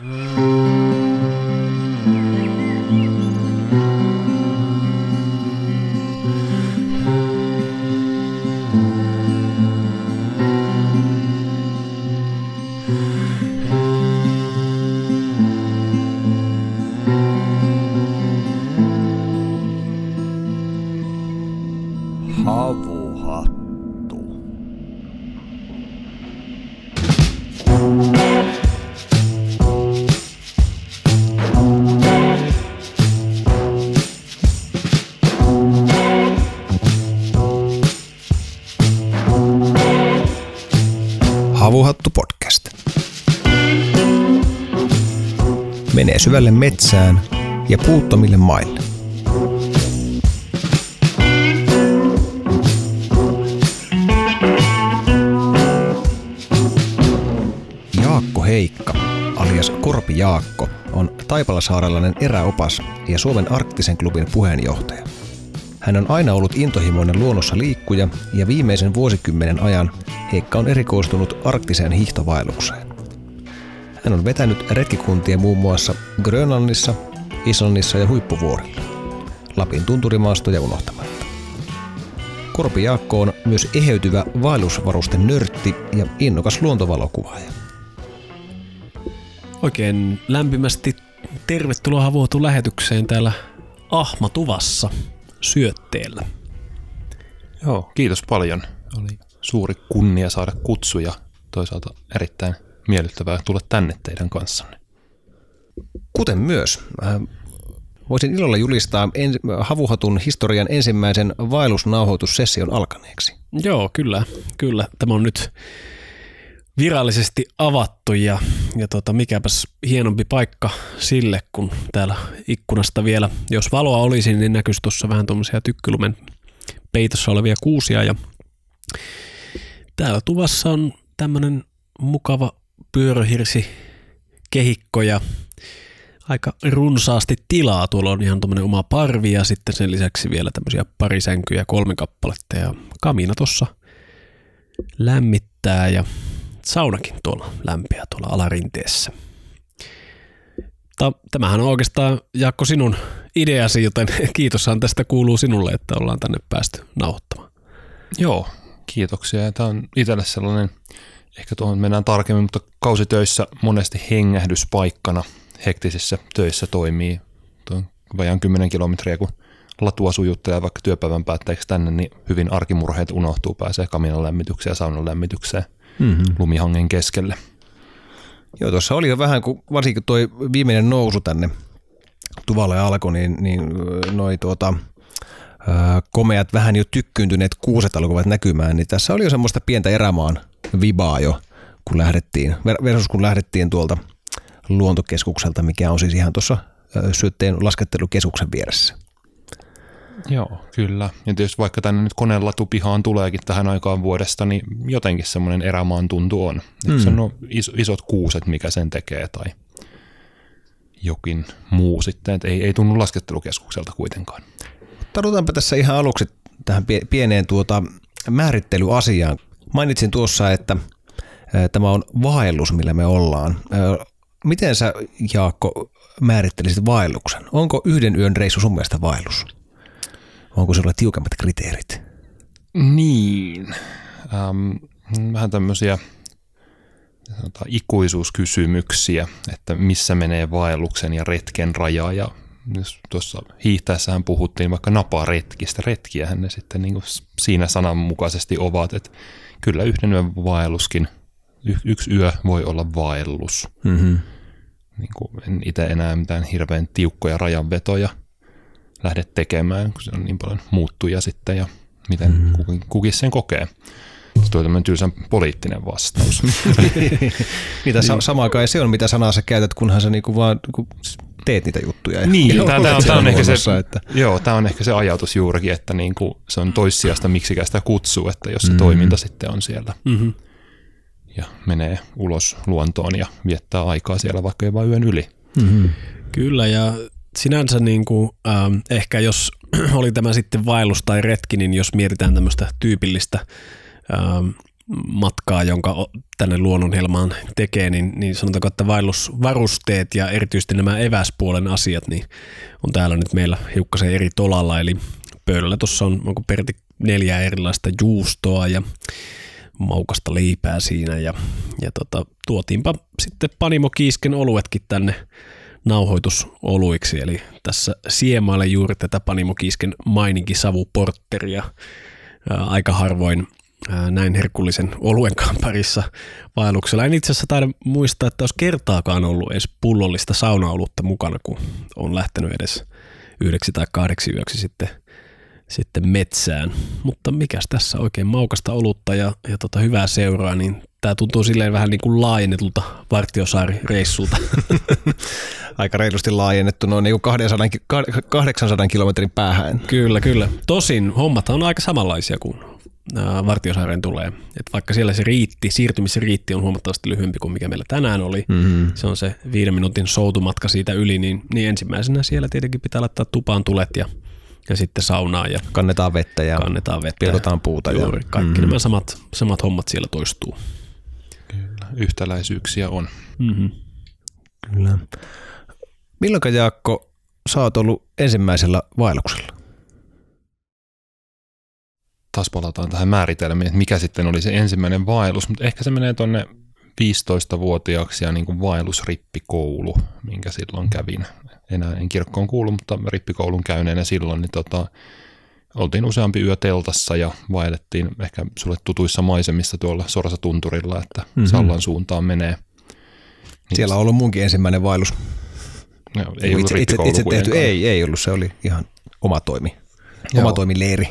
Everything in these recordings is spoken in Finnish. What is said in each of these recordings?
Mm. Syvälle metsään ja puuttomille maille. Jaakko Heikka, alias Korpi Jaakko, on Taipalasaarelainen eräopas ja Suomen arktisen klubin puheenjohtaja. Hän on aina ollut intohimoinen luonnossa liikkuja ja viimeisen vuosikymmenen ajan Heikka on erikoistunut arktiseen hiihtovailukseen. Hän on vetänyt retkikuntia muun muassa Grönlannissa, Islannissa ja huippuvuorilla. Lapin tunturimaastoja unohtamatta. Korpi Jaakko on myös eheytyvä vaellusvarusten nörtti ja innokas luontovalokuvaaja. Oikein lämpimästi tervetuloa Havuotu lähetykseen täällä Ahmatuvassa syötteellä. Joo, kiitos paljon. Oli suuri kunnia saada kutsu ja toisaalta erittäin miellyttävää tulla tänne teidän kanssanne. Kuten myös, äh, voisin ilolla julistaa en, Havuhatun historian ensimmäisen vaellusnauhoitussession alkaneeksi. Joo, kyllä, kyllä. Tämä on nyt virallisesti avattu ja, ja tota, mikäpäs hienompi paikka sille, kun täällä ikkunasta vielä, jos valoa olisi, niin näkyisi tuossa vähän tuommoisia tykkylumen peitossa olevia kuusia ja täällä tuvassa on tämmöinen mukava pyöröhirsi kehikko ja aika runsaasti tilaa. Tuolla on ihan tuommoinen oma parvi ja sitten sen lisäksi vielä tämmöisiä parisänkyjä kolme kappaletta ja kamina tuossa lämmittää ja saunakin tuolla lämpiä tuolla alarinteessä. Tämähän on oikeastaan Jaakko sinun ideasi, joten kiitoshan tästä kuuluu sinulle, että ollaan tänne päästy nauhoittamaan. Joo, kiitoksia. Tämä on itselle sellainen, ehkä tuohon mennään tarkemmin, mutta kausitöissä monesti hengähdyspaikkana hektisissä töissä toimii tuon vajaan 10 kilometriä, kun latua sujuttaa vaikka työpäivän päätteeksi tänne, niin hyvin arkimurheet unohtuu, pääsee kaminan lämmitykseen ja saunan lämmitykseen Mm-hmm. lumihangen keskelle. Joo, tuossa oli jo vähän, kun varsinkin tuo viimeinen nousu tänne tuvalle alkoi, niin, niin noi tuota, komeat vähän jo tykkyyntyneet kuuset alkoivat näkymään, niin tässä oli jo semmoista pientä erämaan vibaa jo, kun lähdettiin, ver- versus kun lähdettiin tuolta luontokeskukselta, mikä on siis ihan tuossa syötteen laskettelukeskuksen vieressä. Joo, kyllä. Ja tietysti vaikka tänne nyt konelatu pihaan tuleekin tähän aikaan vuodesta, niin jotenkin semmoinen erämaan tuntu on. Mm. Se on no is, isot kuuset, mikä sen tekee, tai jokin muu sitten. Et ei, ei tunnu laskettelukeskukselta kuitenkaan. Tarvitaanpa tässä ihan aluksi tähän pie- pieneen tuota määrittelyasiaan. Mainitsin tuossa, että tämä on vaellus, millä me ollaan. Miten sä, Jaakko, määrittelisit vaelluksen? Onko yhden yön reissu sun mielestä vaellus? Onko sulla tiukemmat kriteerit? Niin. Ähm, vähän tämmöisiä sanotaan, ikuisuuskysymyksiä, että missä menee vaelluksen ja retken raja. Ja tuossa hiihtäessähän puhuttiin vaikka naparetkistä, retkiähän ne sitten niin siinä sananmukaisesti ovat, että kyllä yhden yön vaelluskin, y- yksi yö voi olla vaellus. Mm-hmm. Niin kuin en itse enää mitään hirveän tiukkoja rajanvetoja lähde tekemään, kun se on niin paljon muuttuja sitten ja miten mm. kukin, kukin sen kokee. Se tulee tämmöinen tylsän poliittinen vastaus. Mitä sa- samaan kai se on, mitä sanaa sä käytät, kunhan sä niinku vaan niinku teet niitä juttuja. ja- Niin, ja tämä, on, tämä, on ehkä se, että, joo, tämä on ehkä se ajatus juurikin, että niin kuin se on toissijasta miksikä sitä kutsuu, että jos se Mm. toiminta sitten on siellä Mm-hmm. ja menee ulos luontoon ja viettää aikaa siellä vaikka jopa yön yli. mm-hmm. Kyllä, ja sinänsä niin kuin, ähm, ehkä jos oli tämä sitten vaellus tai retki, niin jos mietitään tämmöistä tyypillistä ähm, matkaa, jonka tänne luonnonhelmaan tekee, niin, niin sanotaanko, että vaellusvarusteet ja erityisesti nämä eväspuolen asiat, niin on täällä nyt meillä hiukkasen eri tolalla, eli pöydällä tuossa on onko perti neljä erilaista juustoa ja maukasta leipää siinä. Ja, ja tota, tuotiinpa sitten Panimo Kiisken oluetkin tänne nauhoitusoluiksi, eli tässä siemaille juuri tätä Panimo Kiisken maininkin savuportteria. Aika harvoin näin herkullisen oluenkaan parissa vaelluksella. En itse asiassa taida muistaa, että olisi kertaakaan ollut edes pullollista saunaolutta mukana, kun on lähtenyt edes yhdeksi tai kahdeksi yöksi sitten, sitten metsään. Mutta mikäs tässä oikein maukasta olutta ja, ja tota hyvää seuraa, niin tämä tuntuu silleen vähän niin kuin laajennetulta Vartiosaari-reissulta. Aika reilusti laajennettu noin niin kuin 200, 800 kilometrin päähän. Kyllä, kyllä. Tosin hommat on aika samanlaisia kuin Vartiosaareen tulee. Et vaikka siellä se riitti, siirtymisriitti on huomattavasti lyhyempi kuin mikä meillä tänään oli. Mm-hmm. Se on se viiden minuutin soutumatka siitä yli, niin, niin ensimmäisenä siellä tietenkin pitää laittaa tupaan tulet ja, ja sitten saunaa. Ja kannetaan vettä ja kannetaan vettä pilkotaan puuta. Juuri, ja, kaikki mm-hmm. nämä samat, samat hommat siellä toistuu. Kyllä, yhtäläisyyksiä on. Mm-hmm. Kyllä. Milloinka Jaakko, sä oot ollut ensimmäisellä vaelluksella? Taas palataan tähän määritelmiin, että mikä sitten oli se ensimmäinen vaellus, mutta ehkä se menee tuonne 15-vuotiaaksi ja niin kuin vaellusrippikoulu, minkä silloin kävin. Enää en kirkkoon kuulu, mutta rippikoulun käyneenä silloin, niin tota, oltiin useampi yö teltassa ja vaellettiin ehkä sulle tutuissa maisemissa tuolla Sorsa Tunturilla, että mm-hmm. Sallan suuntaan menee. Niin Siellä on ollut munkin ensimmäinen vaellus. No, ei ollut itse, itse, itse tehty, ei, ei ollut, se oli ihan oma toimi, Joo. oma toimileiri.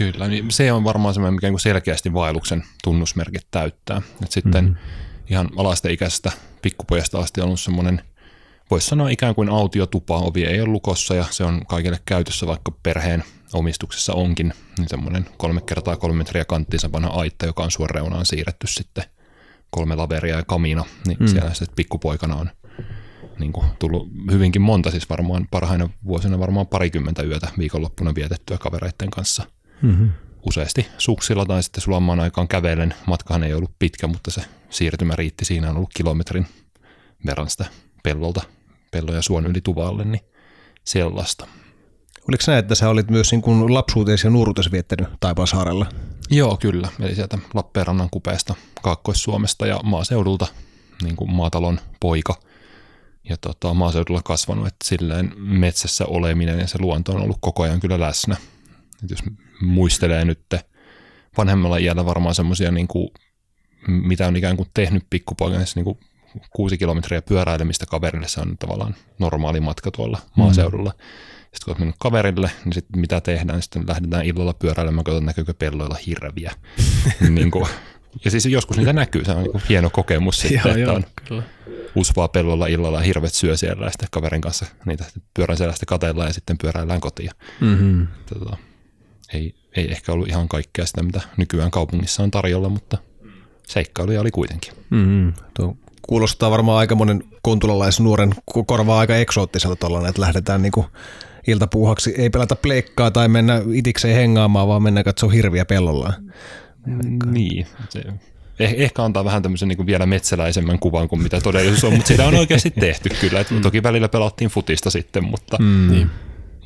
Kyllä, niin se on varmaan semmoinen, mikä niinku selkeästi vaelluksen tunnusmerkit täyttää. Et sitten mm-hmm. ihan alasteikäisestä pikkupojasta asti on ollut semmoinen, voisi sanoa ikään kuin autiotupa, ovi ei ole lukossa ja se on kaikille käytössä, vaikka perheen omistuksessa onkin, niin semmoinen kolme kertaa kolme metriä kanttinsa vanha aitta, joka on suoreunaan siirretty sitten kolme laveria ja kamina, niin mm. siellä sitten pikkupoikana on niin kuin tullut hyvinkin monta, siis varmaan parhaina vuosina varmaan parikymmentä yötä viikonloppuna vietettyä kavereiden kanssa – mm-hmm. useasti suksilla tai sitten sulamaan aikaan kävellen. Matkahan ei ollut pitkä, mutta se siirtymä riitti. Siinä on ollut kilometrin verran sitä pellolta, pelloja ja suon yli tuvalle, niin sellaista. Oliko näin, että sä olit myös niin kuin lapsuutesi ja nuoruutesi viettänyt Taipalsaarella? Joo, kyllä. Eli sieltä Lappeenrannan kupeesta Kaakkois-Suomesta ja maaseudulta niin kuin maatalon poika. Ja tota, maaseudulla kasvanut, että silleen metsässä oleminen ja se luonto on ollut koko ajan kyllä läsnä. Et jos muistelee nyt vanhemmalla iällä varmaan semmoisia, niin kuin, mitä on ikään kuin tehnyt pikkupoikana, niin kuin kuusi kilometriä pyöräilemistä kaverille, se on tavallaan normaali matka tuolla mm. maaseudulla. Sitten kun olet mennyt kaverille, niin sitten mitä tehdään, sitten lähdetään illalla pyöräilemään, katsotaan näkyykö pelloilla hirviä. niin kuin, ja siis joskus niitä näkyy, se on niin hieno kokemus sitten, joo, että joo, on kyllä. usvaa pellolla illalla ja hirvet syö siellä ja sitten kaverin kanssa niitä pyörän selästä katellaan ja sitten pyöräillään kotiin. Mm-hmm. Tota, ei, ei ehkä ollut ihan kaikkea sitä, mitä nykyään kaupungissa on tarjolla, mutta seikkailuja oli kuitenkin. Mm-hmm. Tuo kuulostaa varmaan aika monen nuoren korvaa aika eksoottiselta tuollainen, että lähdetään niinku iltapuuhaksi, ei pelata pleikkaa tai mennä itikseen hengaamaan, vaan mennä katsoa hirviä pellollaan. Niin, se eh, ehkä antaa vähän tämmöisen niin vielä metsäläisemmän kuvan kuin mitä todellisuus on, mutta sitä on oikeasti tehty kyllä. Et mm. Toki välillä pelattiin futista sitten, mutta mm. niin,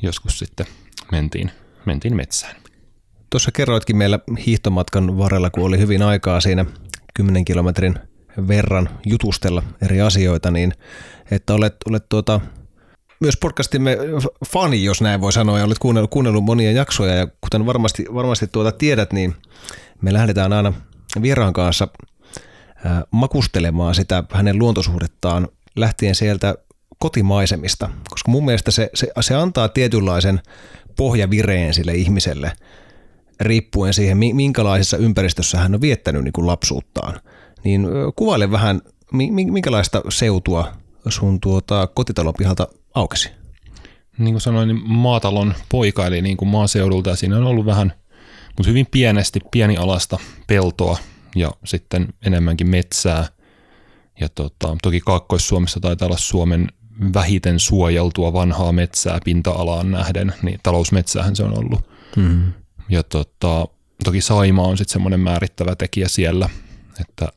joskus sitten mentiin mentiin metsään. Tuossa kerroitkin meillä hiihtomatkan varrella, kun oli hyvin aikaa siinä 10 kilometrin verran jutustella eri asioita, niin että olet, olet tuota, myös podcastimme fani, jos näin voi sanoa, ja olet kuunnellut, kuunnellut monia jaksoja, ja kuten varmasti, varmasti tuota tiedät, niin me lähdetään aina vieraan kanssa makustelemaan sitä hänen luontosuhdettaan lähtien sieltä kotimaisemista, koska mun mielestä se, se, se antaa tietynlaisen pohjavireen sille ihmiselle riippuen siihen, minkälaisessa ympäristössä hän on viettänyt niin kuin lapsuuttaan. Niin kuvaile vähän, minkälaista seutua sun tuota, kotitalon pihalta aukesi? Niin kuin sanoin, niin maatalon poika, eli niin kuin maaseudulta, ja siinä on ollut vähän, mutta hyvin pienesti, pieni alasta peltoa ja sitten enemmänkin metsää. Ja tota, toki Kaakkois-Suomessa taitaa olla Suomen vähiten suojeltua vanhaa metsää pinta-alaan nähden, niin talousmetsähän se on ollut. Mm. Ja tota, toki Saima on sitten semmoinen määrittävä tekijä siellä, että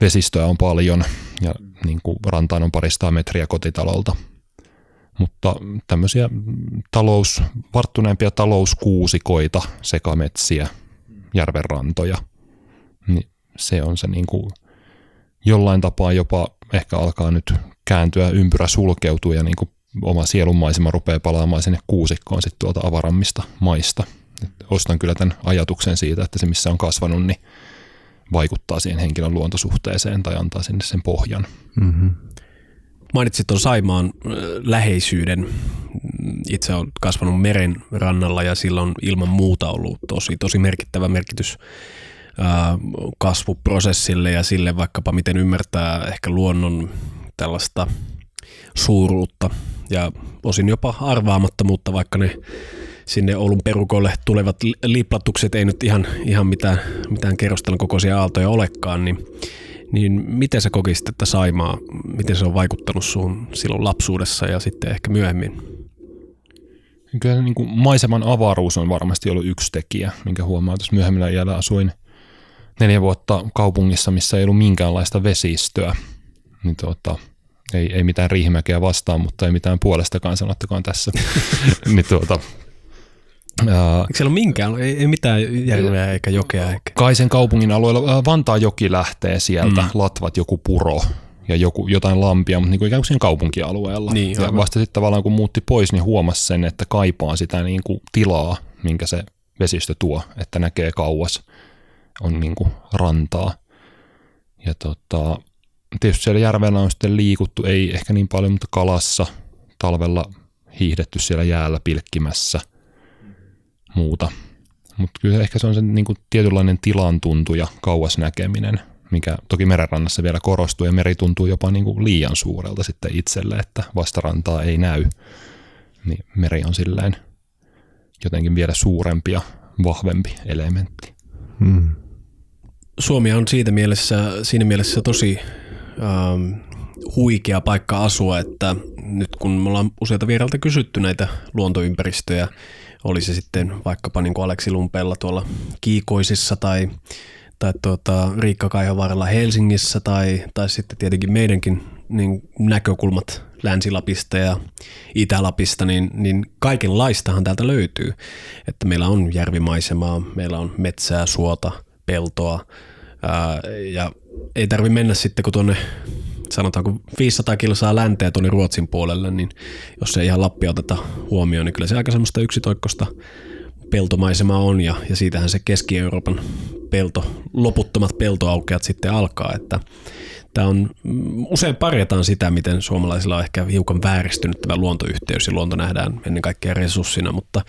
vesistöä on paljon ja niin kuin rantaan on paristaa metriä kotitalolta. Mutta tämmöisiä talous, varttuneempia talouskuusikoita, sekametsiä, järvenrantoja, niin se on se niin kuin jollain tapaa jopa ehkä alkaa nyt kääntyä, ympyrä sulkeutuu ja niin kuin oma sielunmaisema rupeaa palaamaan sinne kuusikkoon sitten tuolta avarammista maista. Et ostan kyllä tämän ajatuksen siitä, että se missä on kasvanut, niin vaikuttaa siihen henkilön luontosuhteeseen tai antaa sinne sen pohjan. Mm-hmm. Mainitsit tuon Saimaan läheisyyden. Itse olen kasvanut meren rannalla ja sillä on ilman muuta ollut tosi, tosi merkittävä merkitys kasvuprosessille ja sille vaikkapa miten ymmärtää ehkä luonnon tällaista suuruutta ja osin jopa arvaamattomuutta, vaikka ne sinne Oulun perukolle tulevat liplatukset ei nyt ihan, ihan mitään, mitään kerrostelun kokoisia aaltoja olekaan, niin, niin miten sä kokisit, että Saimaa, miten se on vaikuttanut suun silloin lapsuudessa ja sitten ehkä myöhemmin? Kyllä niin kuin maiseman avaruus on varmasti ollut yksi tekijä, minkä huomaa, että myöhemmillä iällä asuin neljä vuotta kaupungissa, missä ei ollut minkäänlaista vesistöä. Niin tuota, ei, ei mitään riihimäkeä vastaan, mutta ei mitään puolestakaan sanottakaan tässä. niin tuota, ää, Eikö siellä ole minkään, ei, ei mitään järveä eikä jokea? Eikä. Kaisen kaupungin alueella Vantaa joki lähtee sieltä, mm. latvat joku puro ja joku, jotain lampia, mutta niin kuin ikään kuin siinä kaupunkialueella. Niin, ja vasta sitten tavallaan kun muutti pois, niin huomasi sen, että kaipaa sitä niin kuin tilaa, minkä se vesistö tuo, että näkee kauas, on niin kuin rantaa. Ja tota, tietysti siellä järvellä on sitten liikuttu, ei ehkä niin paljon, mutta kalassa talvella hiihdetty siellä jäällä pilkkimässä muuta. Mutta kyllä ehkä se on se niin kuin tietynlainen tilan tuntu ja kauas näkeminen, mikä toki merenrannassa vielä korostuu ja meri tuntuu jopa niin kuin liian suurelta sitten itselle, että vastarantaa ei näy. Niin meri on silleen jotenkin vielä suurempi ja vahvempi elementti. Hmm. Suomi on siitä mielessä, siinä mielessä tosi ähm, huikea paikka asua, että nyt kun me ollaan useita vierailta kysytty näitä luontoympäristöjä, oli se sitten vaikkapa niin kuin Aleksi Lumpella tuolla Kiikoisissa tai, tai tuota, Riikka Kaihovaarella Helsingissä tai, tai sitten tietenkin meidänkin niin näkökulmat Länsi-Lapista ja Itä-Lapista, niin, niin kaikenlaistahan täältä löytyy. Että meillä on järvimaisemaa, meillä on metsää, suota, peltoa. Ää, ja ei tarvi mennä sitten, kun tuonne sanotaanko 500 kilsaa länteen tuonne Ruotsin puolelle, niin jos ei ihan Lappia oteta huomioon, niin kyllä se aika semmoista yksitoikkosta peltomaisemaa on ja, ja siitähän se Keski-Euroopan pelto, loputtomat peltoaukeat sitten alkaa, että tämä on, mm, usein parjataan sitä, miten suomalaisilla on ehkä hiukan vääristynyt tämä luontoyhteys ja luonto nähdään ennen kaikkea resurssina, mutta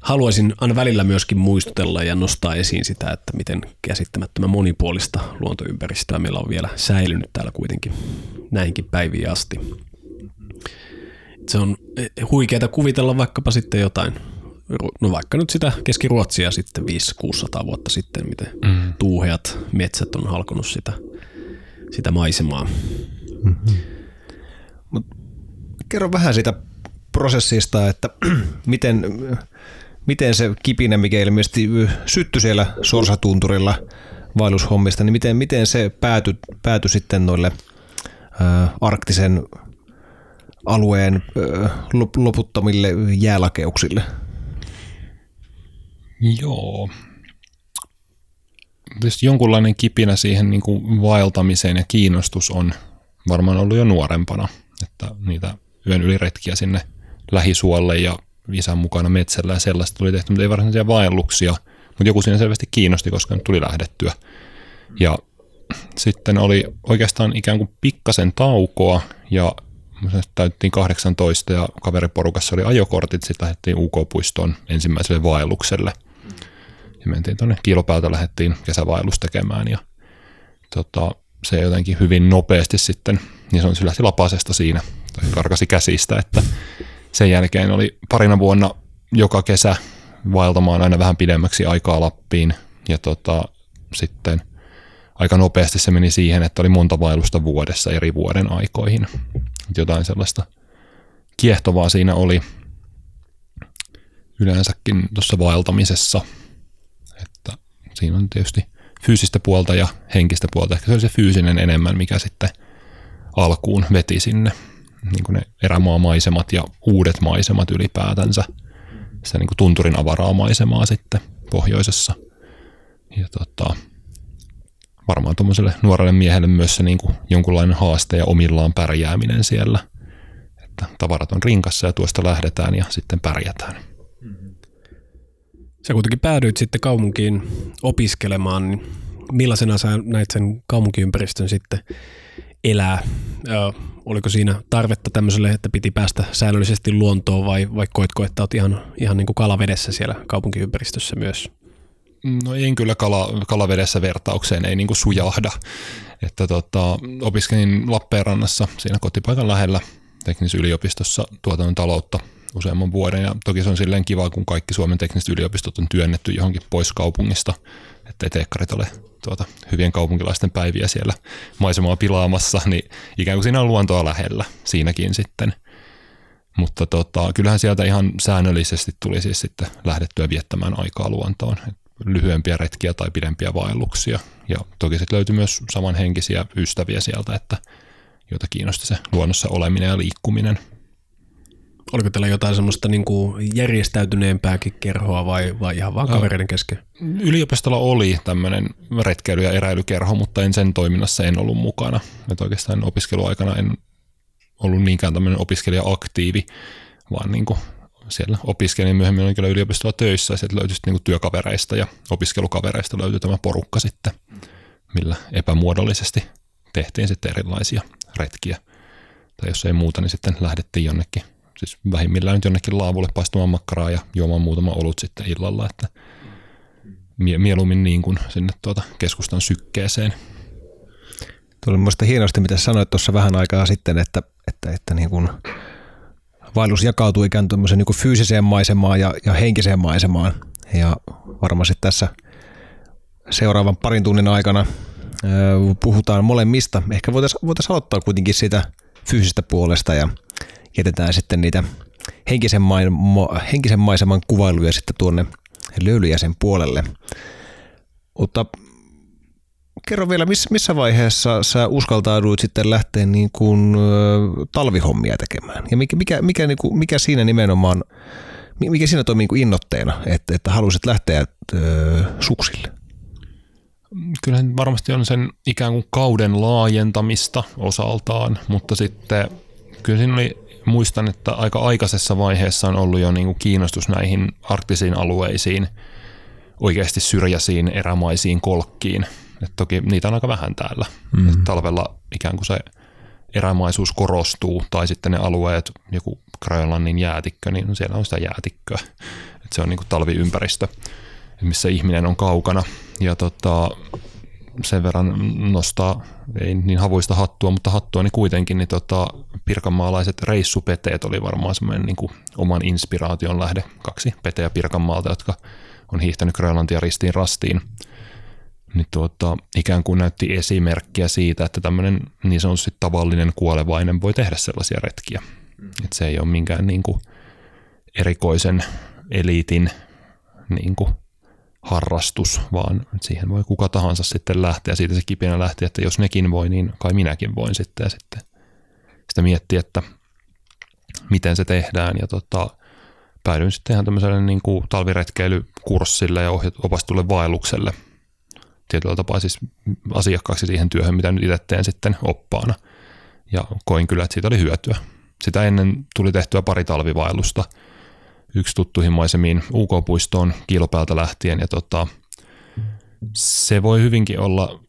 haluaisin aina välillä myöskin muistutella ja nostaa esiin sitä, että miten käsittämättömän monipuolista luontoympäristöä meillä on vielä säilynyt täällä kuitenkin näinkin päiviin asti. Se on eh, huikeaa kuvitella vaikkapa sitten jotain, no vaikka nyt sitä Keski-Ruotsia sitten 500-600 vuotta sitten, miten mm. tuuheat metsät on halkonut sitä, sitä maisemaa. Mm-hmm. Mut kerro vähän siitä prosessista, että miten miten se kipinä, mikä ilmeisesti syttyi siellä Sorsatunturilla vaellushommista, niin miten, miten se päätyi, päätyi sitten noille ää, arktisen alueen ää, loputtomille jäälakeuksille? Joo. Tietysti jonkunlainen kipinä siihen niin kuin vaeltamiseen ja kiinnostus on varmaan ollut jo nuorempana, että niitä yön yliretkiä sinne lähisuolle ja isän mukana metsällä ja sellaista tuli tehty, mutta ei varsinaisia vaelluksia, mutta joku siinä selvästi kiinnosti, koska nyt tuli lähdettyä. Ja sitten oli oikeastaan ikään kuin pikkasen taukoa ja täyttiin 18 ja kaveriporukassa oli ajokortit, sitten lähdettiin UK-puistoon ensimmäiselle vaellukselle. Ja mentiin tuonne kiilopäältä, lähdettiin kesävaellus tekemään ja tota, se jotenkin hyvin nopeasti sitten, niin se on lähti lapasesta siinä, tai karkasi käsistä, että sen jälkeen oli parina vuonna joka kesä vaeltamaan aina vähän pidemmäksi aikaa Lappiin ja tota, sitten aika nopeasti se meni siihen, että oli monta vaellusta vuodessa eri vuoden aikoihin. Jotain sellaista kiehtovaa siinä oli yleensäkin tuossa vaeltamisessa, että siinä on tietysti fyysistä puolta ja henkistä puolta. Ehkä se oli se fyysinen enemmän, mikä sitten alkuun veti sinne niin kuin ne erämaamaisemat ja uudet maisemat ylipäätänsä. Se niin kuin tunturin avaraa maisemaa sitten pohjoisessa. Ja tota, varmaan tuommoiselle nuorelle miehelle myös se niin kuin jonkunlainen haaste ja omillaan pärjääminen siellä. Että tavarat on rinkassa ja tuosta lähdetään ja sitten pärjätään. Sä kuitenkin päädyit sitten kaupunkiin opiskelemaan, niin millaisena sä näit sen kaupunkiympäristön sitten elää? Oliko siinä tarvetta tämmöiselle, että piti päästä säännöllisesti luontoon vai, vai koitko, että olet ihan, ihan niin kuin kalavedessä siellä kaupunkiympäristössä myös? No en kyllä kala, kalavedessä vertaukseen, ei niin kuin sujahda. Että tota, opiskelin Lappeenrannassa siinä kotipaikan lähellä teknisessä yliopistossa tuotannon taloutta useamman vuoden. Ja toki se on silleen kiva, kun kaikki Suomen tekniset yliopistot on työnnetty johonkin pois kaupungista, ettei teekkarit ole tuota, hyvien kaupunkilaisten päiviä siellä maisemaa pilaamassa, niin ikään kuin siinä on luontoa lähellä siinäkin sitten. Mutta tota, kyllähän sieltä ihan säännöllisesti tuli siis sitten lähdettyä viettämään aikaa luontoon. Lyhyempiä retkiä tai pidempiä vaelluksia. Ja toki sitten löytyi myös samanhenkisiä ystäviä sieltä, että joita kiinnosti se luonnossa oleminen ja liikkuminen – Oliko teillä jotain semmoista niin kuin järjestäytyneempääkin kerhoa vai, vai ihan vaan kavereiden kesken? Yliopistolla oli tämmöinen retkeily- ja eräilykerho, mutta en sen toiminnassa en ollut mukana. Että oikeastaan opiskeluaikana en ollut niinkään tämmöinen opiskelija-aktiivi, vaan niin kuin siellä opiskelin myöhemmin olin kyllä yliopistolla töissä ja sieltä löytyi niin kuin työkavereista ja opiskelukavereista löytyi tämä porukka sitten, millä epämuodollisesti tehtiin sitten erilaisia retkiä. Tai jos ei muuta, niin sitten lähdettiin jonnekin siis vähimmillään nyt jonnekin laavulle paistumaan makkaraa ja juomaan muutama olut sitten illalla, että mie- mieluummin niin kuin sinne tuota keskustan sykkeeseen. Tuli mielestäni hienosti, mitä sanoit tuossa vähän aikaa sitten, että, että, että niin kuin vaellus jakautuu ikään kuin niin fyysiseen maisemaan ja, ja henkiseen maisemaan. Ja varmasti tässä seuraavan parin tunnin aikana puhutaan molemmista. Ehkä voitaisiin voitais aloittaa kuitenkin siitä fyysisestä puolesta ja jätetään sitten niitä henkisen, main, henkisen maiseman kuvailuja sitten tuonne löylyjäsen puolelle. Mutta kerro vielä, missä vaiheessa sä uskaltauduit sitten lähteä niin kuin, talvihommia tekemään? Ja mikä, mikä, mikä, niin kuin, mikä siinä nimenomaan, mikä siinä toimii niin innoitteena, että, että halusit lähteä ö, suksille? Kyllähän varmasti on sen ikään kuin kauden laajentamista osaltaan, mutta sitten kyllä siinä oli muistan, että aika aikaisessa vaiheessa on ollut jo niin kuin kiinnostus näihin arktisiin alueisiin, oikeasti syrjäisiin erämaisiin kolkkiin. Et toki niitä on aika vähän täällä. Mm. Et talvella ikään kuin se erämaisuus korostuu, tai sitten ne alueet, joku Grönlannin jäätikkö, niin siellä on sitä jäätikköä. Et se on niin kuin talviympäristö, missä ihminen on kaukana. Ja tota, sen verran nostaa, ei niin havuista hattua, mutta hattua niin kuitenkin, niin tota, pirkanmaalaiset reissupeteet oli varmaan semmoinen niin oman inspiraation lähde. Kaksi peteä Pirkanmaalta, jotka on hiihtänyt Grönlantia ristiin rastiin. Niin tuota, ikään kuin näytti esimerkkiä siitä, että tämmöinen niin sanotusti tavallinen kuolevainen voi tehdä sellaisia retkiä. Mm. Että se ei ole minkään niin kuin erikoisen eliitin niin kuin harrastus, vaan siihen voi kuka tahansa sitten lähteä. Siitä se kipinä lähti, että jos nekin voi, niin kai minäkin voin sitten. Ja sitten sitä miettiä, että miten se tehdään. Ja tota, päädyin sitten ihan tämmöiselle niin kuin talviretkeilykurssille ja opastulle vaellukselle. Tietyllä tapaa siis asiakkaaksi siihen työhön, mitä nyt itse teen sitten oppaana. Ja koin kyllä, että siitä oli hyötyä. Sitä ennen tuli tehtyä pari talvivaellusta – yksi tuttuihin maisemiin UK-puistoon kiilopäältä lähtien. Ja tota, se voi hyvinkin olla,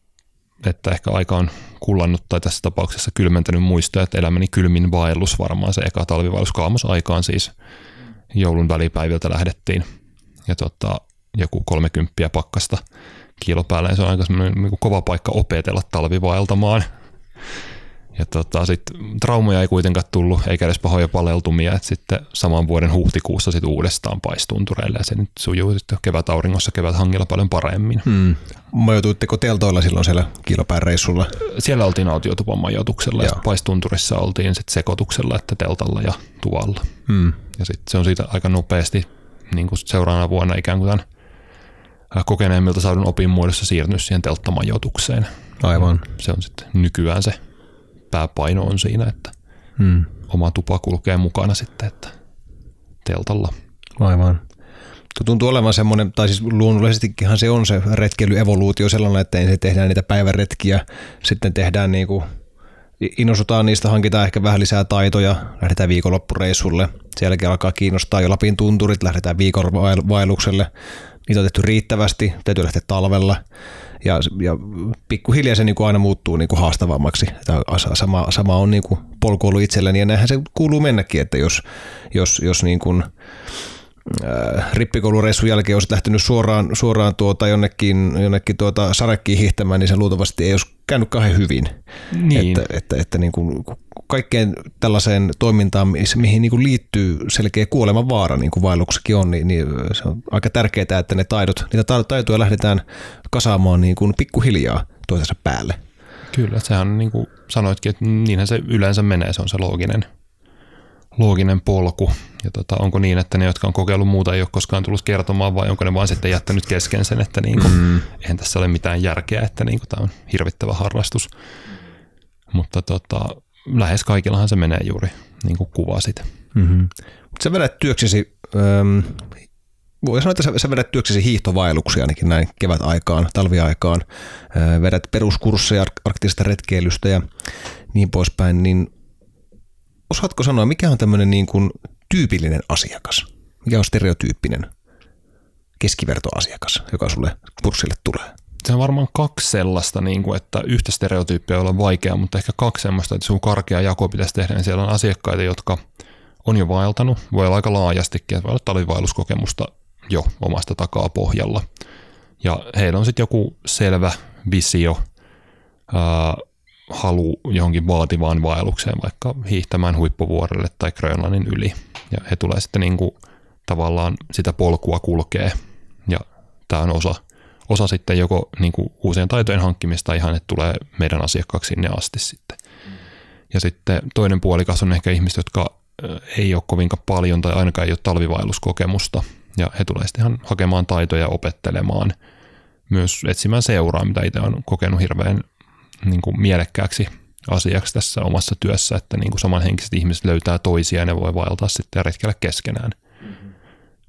että ehkä aika on kullannut tai tässä tapauksessa kylmentänyt muistoja, että elämäni kylmin vaellus varmaan se eka talvivaellus aikaan siis joulun välipäiviltä lähdettiin. Ja tota, joku 30 pakkasta kiilopäällä, se on aika niin kova paikka opetella talvivaeltamaan. Ja tota, sit traumoja ei kuitenkaan tullut, eikä edes pahoja paleltumia, että sitten saman vuoden huhtikuussa sit uudestaan paistuntureille ja se nyt sujuu sitten kevät auringossa, kevät hangilla paljon paremmin. Hmm. Majoituitteko teltoilla silloin siellä kilopään reissulla? Siellä oltiin autiotupan majoituksella Joo. ja paistunturissa oltiin sitten sekoituksella, että teltalla ja tuvalla. Hmm. Ja sitten se on siitä aika nopeasti niin kuin seuraavana vuonna ikään kuin tämän kokeneemmilta saadun opin muodossa siirtynyt siihen telttamajoitukseen. Aivan. Se on sitten nykyään se pääpaino on siinä, että Hmm. oma tupa kulkee mukana sitten, että teltalla. Aivan. Tuo tuntuu olevan semmoinen, tai siis luonnollisestikinhan se on se retkeilyevoluutio sellainen, että ensin tehdään niitä päiväretkiä, sitten tehdään niinku, innostutaan niistä, hankitaan ehkä vähän lisää taitoja, lähdetään viikonloppureissulle, sen jälkeen alkaa kiinnostaa jo Lapin tunturit, lähdetään viikon vael- vaellukselle, niitä on tehty riittävästi, täytyy lähteä talvella, ja, ja pikkuhiljaa se niin kuin aina muuttuu niin kuin haastavammaksi. Tämä sama, sama on niin kuin polku ollut itselleni, ja näinhän se kuuluu mennäkin, että jos, jos, jos niin kuin, äh, rippikoulureissun jälkeen olisit lähtenyt suoraan, suoraan tuota jonnekin, jonnekin tuota sarekkiin hiihtämään, niin se luultavasti ei olisi käynyt kauhean hyvin. Niin. Että, että, että niin kuin kaikkeen tällaiseen toimintaan, mihin niin kuin liittyy selkeä kuoleman vaara, niin kuin vaelluksekin on, niin, niin se on aika tärkeää, että ne taidot, niitä taitoja lähdetään kasaamaan niin kuin pikkuhiljaa toisensa päälle. Kyllä, sehän on niin kuin sanoitkin, että niinhän se yleensä menee, se on se looginen, looginen polku. Ja tota, onko niin, että ne, jotka on kokeillut muuta, ei ole koskaan tullut kertomaan, vai onko ne vaan sitten jättänyt kesken sen, että niin kuin, mm. eihän tässä ole mitään järkeä, että niin kuin, tämä on hirvittävä harrastus. Mutta tota, lähes kaikillahan se menee juuri niin kuin kuvasit. Mm-hmm. Mutta sä vedät työksesi, ähm, voi sanoa, että sä, sä vedät työksesi hiihtovaelluksia ainakin näin kevät-aikaan, talviaikaan, äh, vedät peruskursseja arktisesta retkeilystä ja niin poispäin, niin osaatko sanoa, mikä on tämmöinen niin kuin tyypillinen asiakas? Mikä on stereotyyppinen keskivertoasiakas, joka sulle kurssille tulee? Se on varmaan kaksi sellaista, niin kuin, että yhtä stereotyyppiä on vaikea, mutta ehkä kaksi sellaista, että sun karkea jako pitäisi tehdä, niin siellä on asiakkaita, jotka on jo vaeltanut, voi olla aika laajastikin, että voi olla talvivaelluskokemusta jo omasta takaa pohjalla. Ja heillä on sitten joku selvä visio, ää, halu johonkin vaativaan vaellukseen, vaikka hiihtämään huippuvuorelle tai Grönlannin yli. Ja he tulee sitten niin kuin, tavallaan sitä polkua kulkee. Ja tämä on osa, osa sitten joko niin kuin uusien taitojen hankkimista ihan, että tulee meidän asiakkaaksi sinne asti sitten. Ja sitten toinen puolikas on ehkä ihmiset, jotka ei ole kovinkaan paljon tai ainakaan ei ole talvivaelluskokemusta. Ja he tulee sitten ihan hakemaan taitoja opettelemaan, myös etsimään seuraa, mitä itse on kokenut hirveän niin kuin mielekkääksi asiaksi tässä omassa työssä, että niin kuin samanhenkiset ihmiset löytää toisia ja ne voi vaeltaa sitten ja retkellä keskenään. Mm-hmm.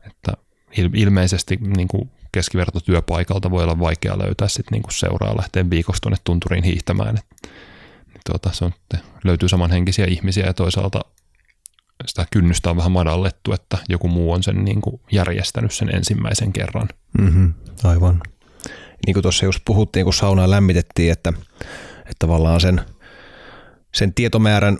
Että ilmeisesti niin kuin keskivertotyöpaikalta voi olla vaikea löytää sitten niin kuin seuraa lähteä viikossa tuonne tunturiin hiihtämään. Et, niin tuota, se on, löytyy samanhenkisiä ihmisiä ja toisaalta sitä kynnystä on vähän madallettu, että joku muu on sen niin kuin järjestänyt sen ensimmäisen kerran. Mm-hmm, aivan. Niin kuin tuossa just puhuttiin, kun saunaa lämmitettiin, että, että tavallaan sen, sen tietomäärän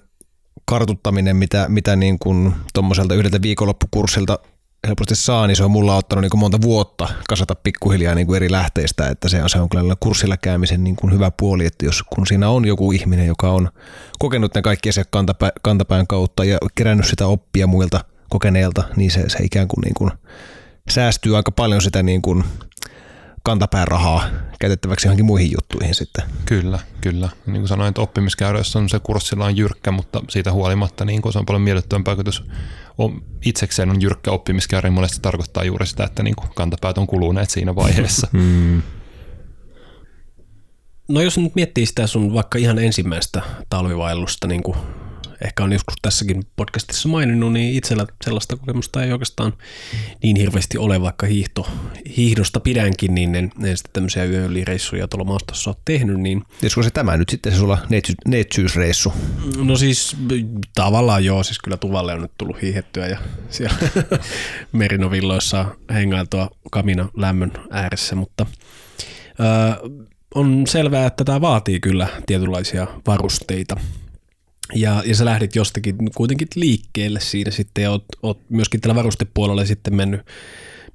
kartuttaminen, mitä, mitä niin kuin tuommoiselta yhdeltä viikonloppukurssilta helposti saa, niin se on mulla ottanut niin kuin monta vuotta kasata pikkuhiljaa niin kuin eri lähteistä, että se on, se on kyllä kurssilla käymisen niin kuin hyvä puoli, että jos kun siinä on joku ihminen, joka on kokenut ne kaikki asiat kantapä, kantapään kautta ja kerännyt sitä oppia muilta kokeneilta, niin se, se ikään kuin, niin kuin säästyy aika paljon sitä niin kuin kantapään rahaa käytettäväksi johonkin muihin juttuihin sitten. Kyllä, kyllä. Niin kuin sanoin, että oppimiskäyrässä on se kurssilla on jyrkkä, mutta siitä huolimatta niin kuin se on paljon miellyttävämpää, kun jos on, itsekseen on jyrkkä oppimiskäyrä, niin monesti tarkoittaa juuri sitä, että niin kuin kantapäät on kuluneet siinä vaiheessa. Hmm. No jos nyt miettii sitä sun vaikka ihan ensimmäistä talvivaellusta, niin kuin ehkä on joskus tässäkin podcastissa maininnut, niin itsellä sellaista kokemusta ei oikeastaan niin hirveästi ole, vaikka hiihto, hiihdosta pidänkin, niin en, en sitten tämmöisiä yölireissuja tuolla maastossa ole tehnyt. Niin... Olisiko se tämä nyt sitten se sulla neitsy, neitsyysreissu? No siis tavallaan joo, siis kyllä Tuvalle on nyt tullut hiihettyä ja siellä merinovilloissa hengailtua kamina lämmön ääressä, mutta öö, on selvää, että tämä vaatii kyllä tietynlaisia varusteita. Ja, ja sä lähdit jostakin kuitenkin liikkeelle siinä sitten ja oot, oot myöskin tällä varustepuolella sitten mennyt,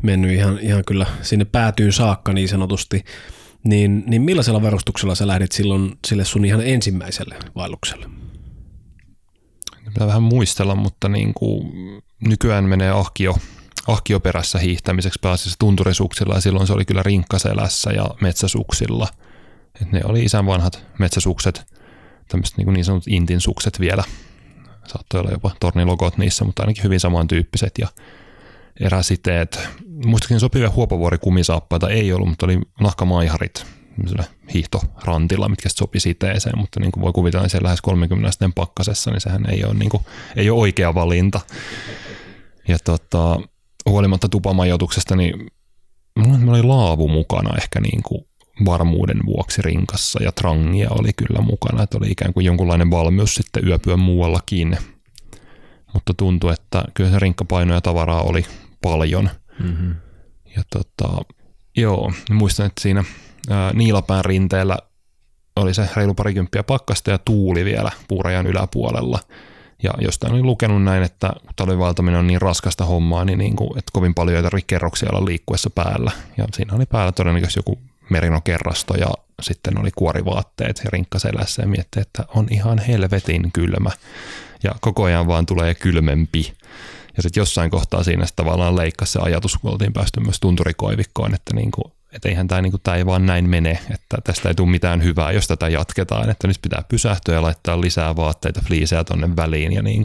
mennyt ihan, ihan kyllä sinne päätyyn saakka niin sanotusti. Niin, niin millaisella varustuksella sä lähdit silloin sille sun ihan ensimmäiselle vaellukselle? Pitää vähän muistella, mutta niin kuin nykyään menee ahkio, ahkioperässä hiihtämiseksi pääasiassa tunturisuksilla ja silloin se oli kyllä rinkkaselässä ja metsäsuksilla. Et ne oli isän vanhat metsäsukset – tämmöiset niin, niin sanotut intin sukset vielä. Saattoi olla jopa tornilogot niissä, mutta ainakin hyvin samantyyppiset ja eräsiteet muistaakseni sopivia huopavuorikumisaappaita ei ollut, mutta oli nahkamaiharit hiihtorantilla, mitkä sopi siteeseen, mutta niin kuin voi kuvitella, niin siellä lähes 30 asteen pakkasessa, niin sehän ei ole, niin kuin, ei ole oikea valinta. Ja tota, huolimatta tupamajoituksesta, niin mulla oli laavu mukana ehkä niin kuin varmuuden vuoksi rinkassa ja trangia oli kyllä mukana, että oli ikään kuin jonkunlainen valmius sitten yöpyä muuallakin. Mutta tuntui, että kyllä se rinkkapaino ja tavaraa oli paljon. Mm-hmm. Ja tota, joo, muistan, että siinä ää, Niilapään rinteellä oli se reilu parikymppiä pakkasta ja tuuli vielä puurajan yläpuolella. Ja jostain olin lukenut näin, että talvivaltaminen on niin raskasta hommaa, niin, niin kuin, että kovin paljon ei tarvitse kerroksia olla liikkuessa päällä. Ja siinä oli päällä todennäköisesti joku merinokerrasto ja sitten oli kuorivaatteet ja rinkkaselässä ja mietti, että on ihan helvetin kylmä. Ja koko ajan vaan tulee kylmempi. Ja sitten jossain kohtaa siinä tavallaan leikkasi se ajatus, kun oltiin päästy myös tunturikoivikkoon, että niin kuin, että eihän tämä, niin kuin, tämä ei vaan näin mene, että tästä ei tule mitään hyvää, jos tätä jatketaan, että nyt pitää pysähtyä ja laittaa lisää vaatteita, fliisejä tonne väliin ja niin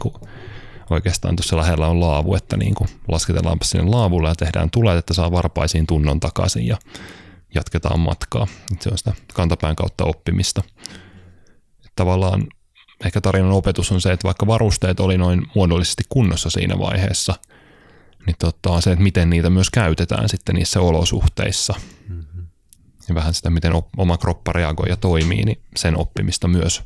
oikeastaan tuossa lähellä on laavu, että niin lasketellaanpa sinne laavulle ja tehdään tulet, että saa varpaisiin tunnon takaisin ja jatketaan matkaa. Se on sitä kantapään kautta oppimista. Tavallaan ehkä tarinan opetus on se, että vaikka varusteet oli noin muodollisesti kunnossa siinä vaiheessa, niin tota, se, että miten niitä myös käytetään sitten niissä olosuhteissa. Mm-hmm. Ja vähän sitä, miten oma kroppa reagoi ja toimii, niin sen oppimista myös.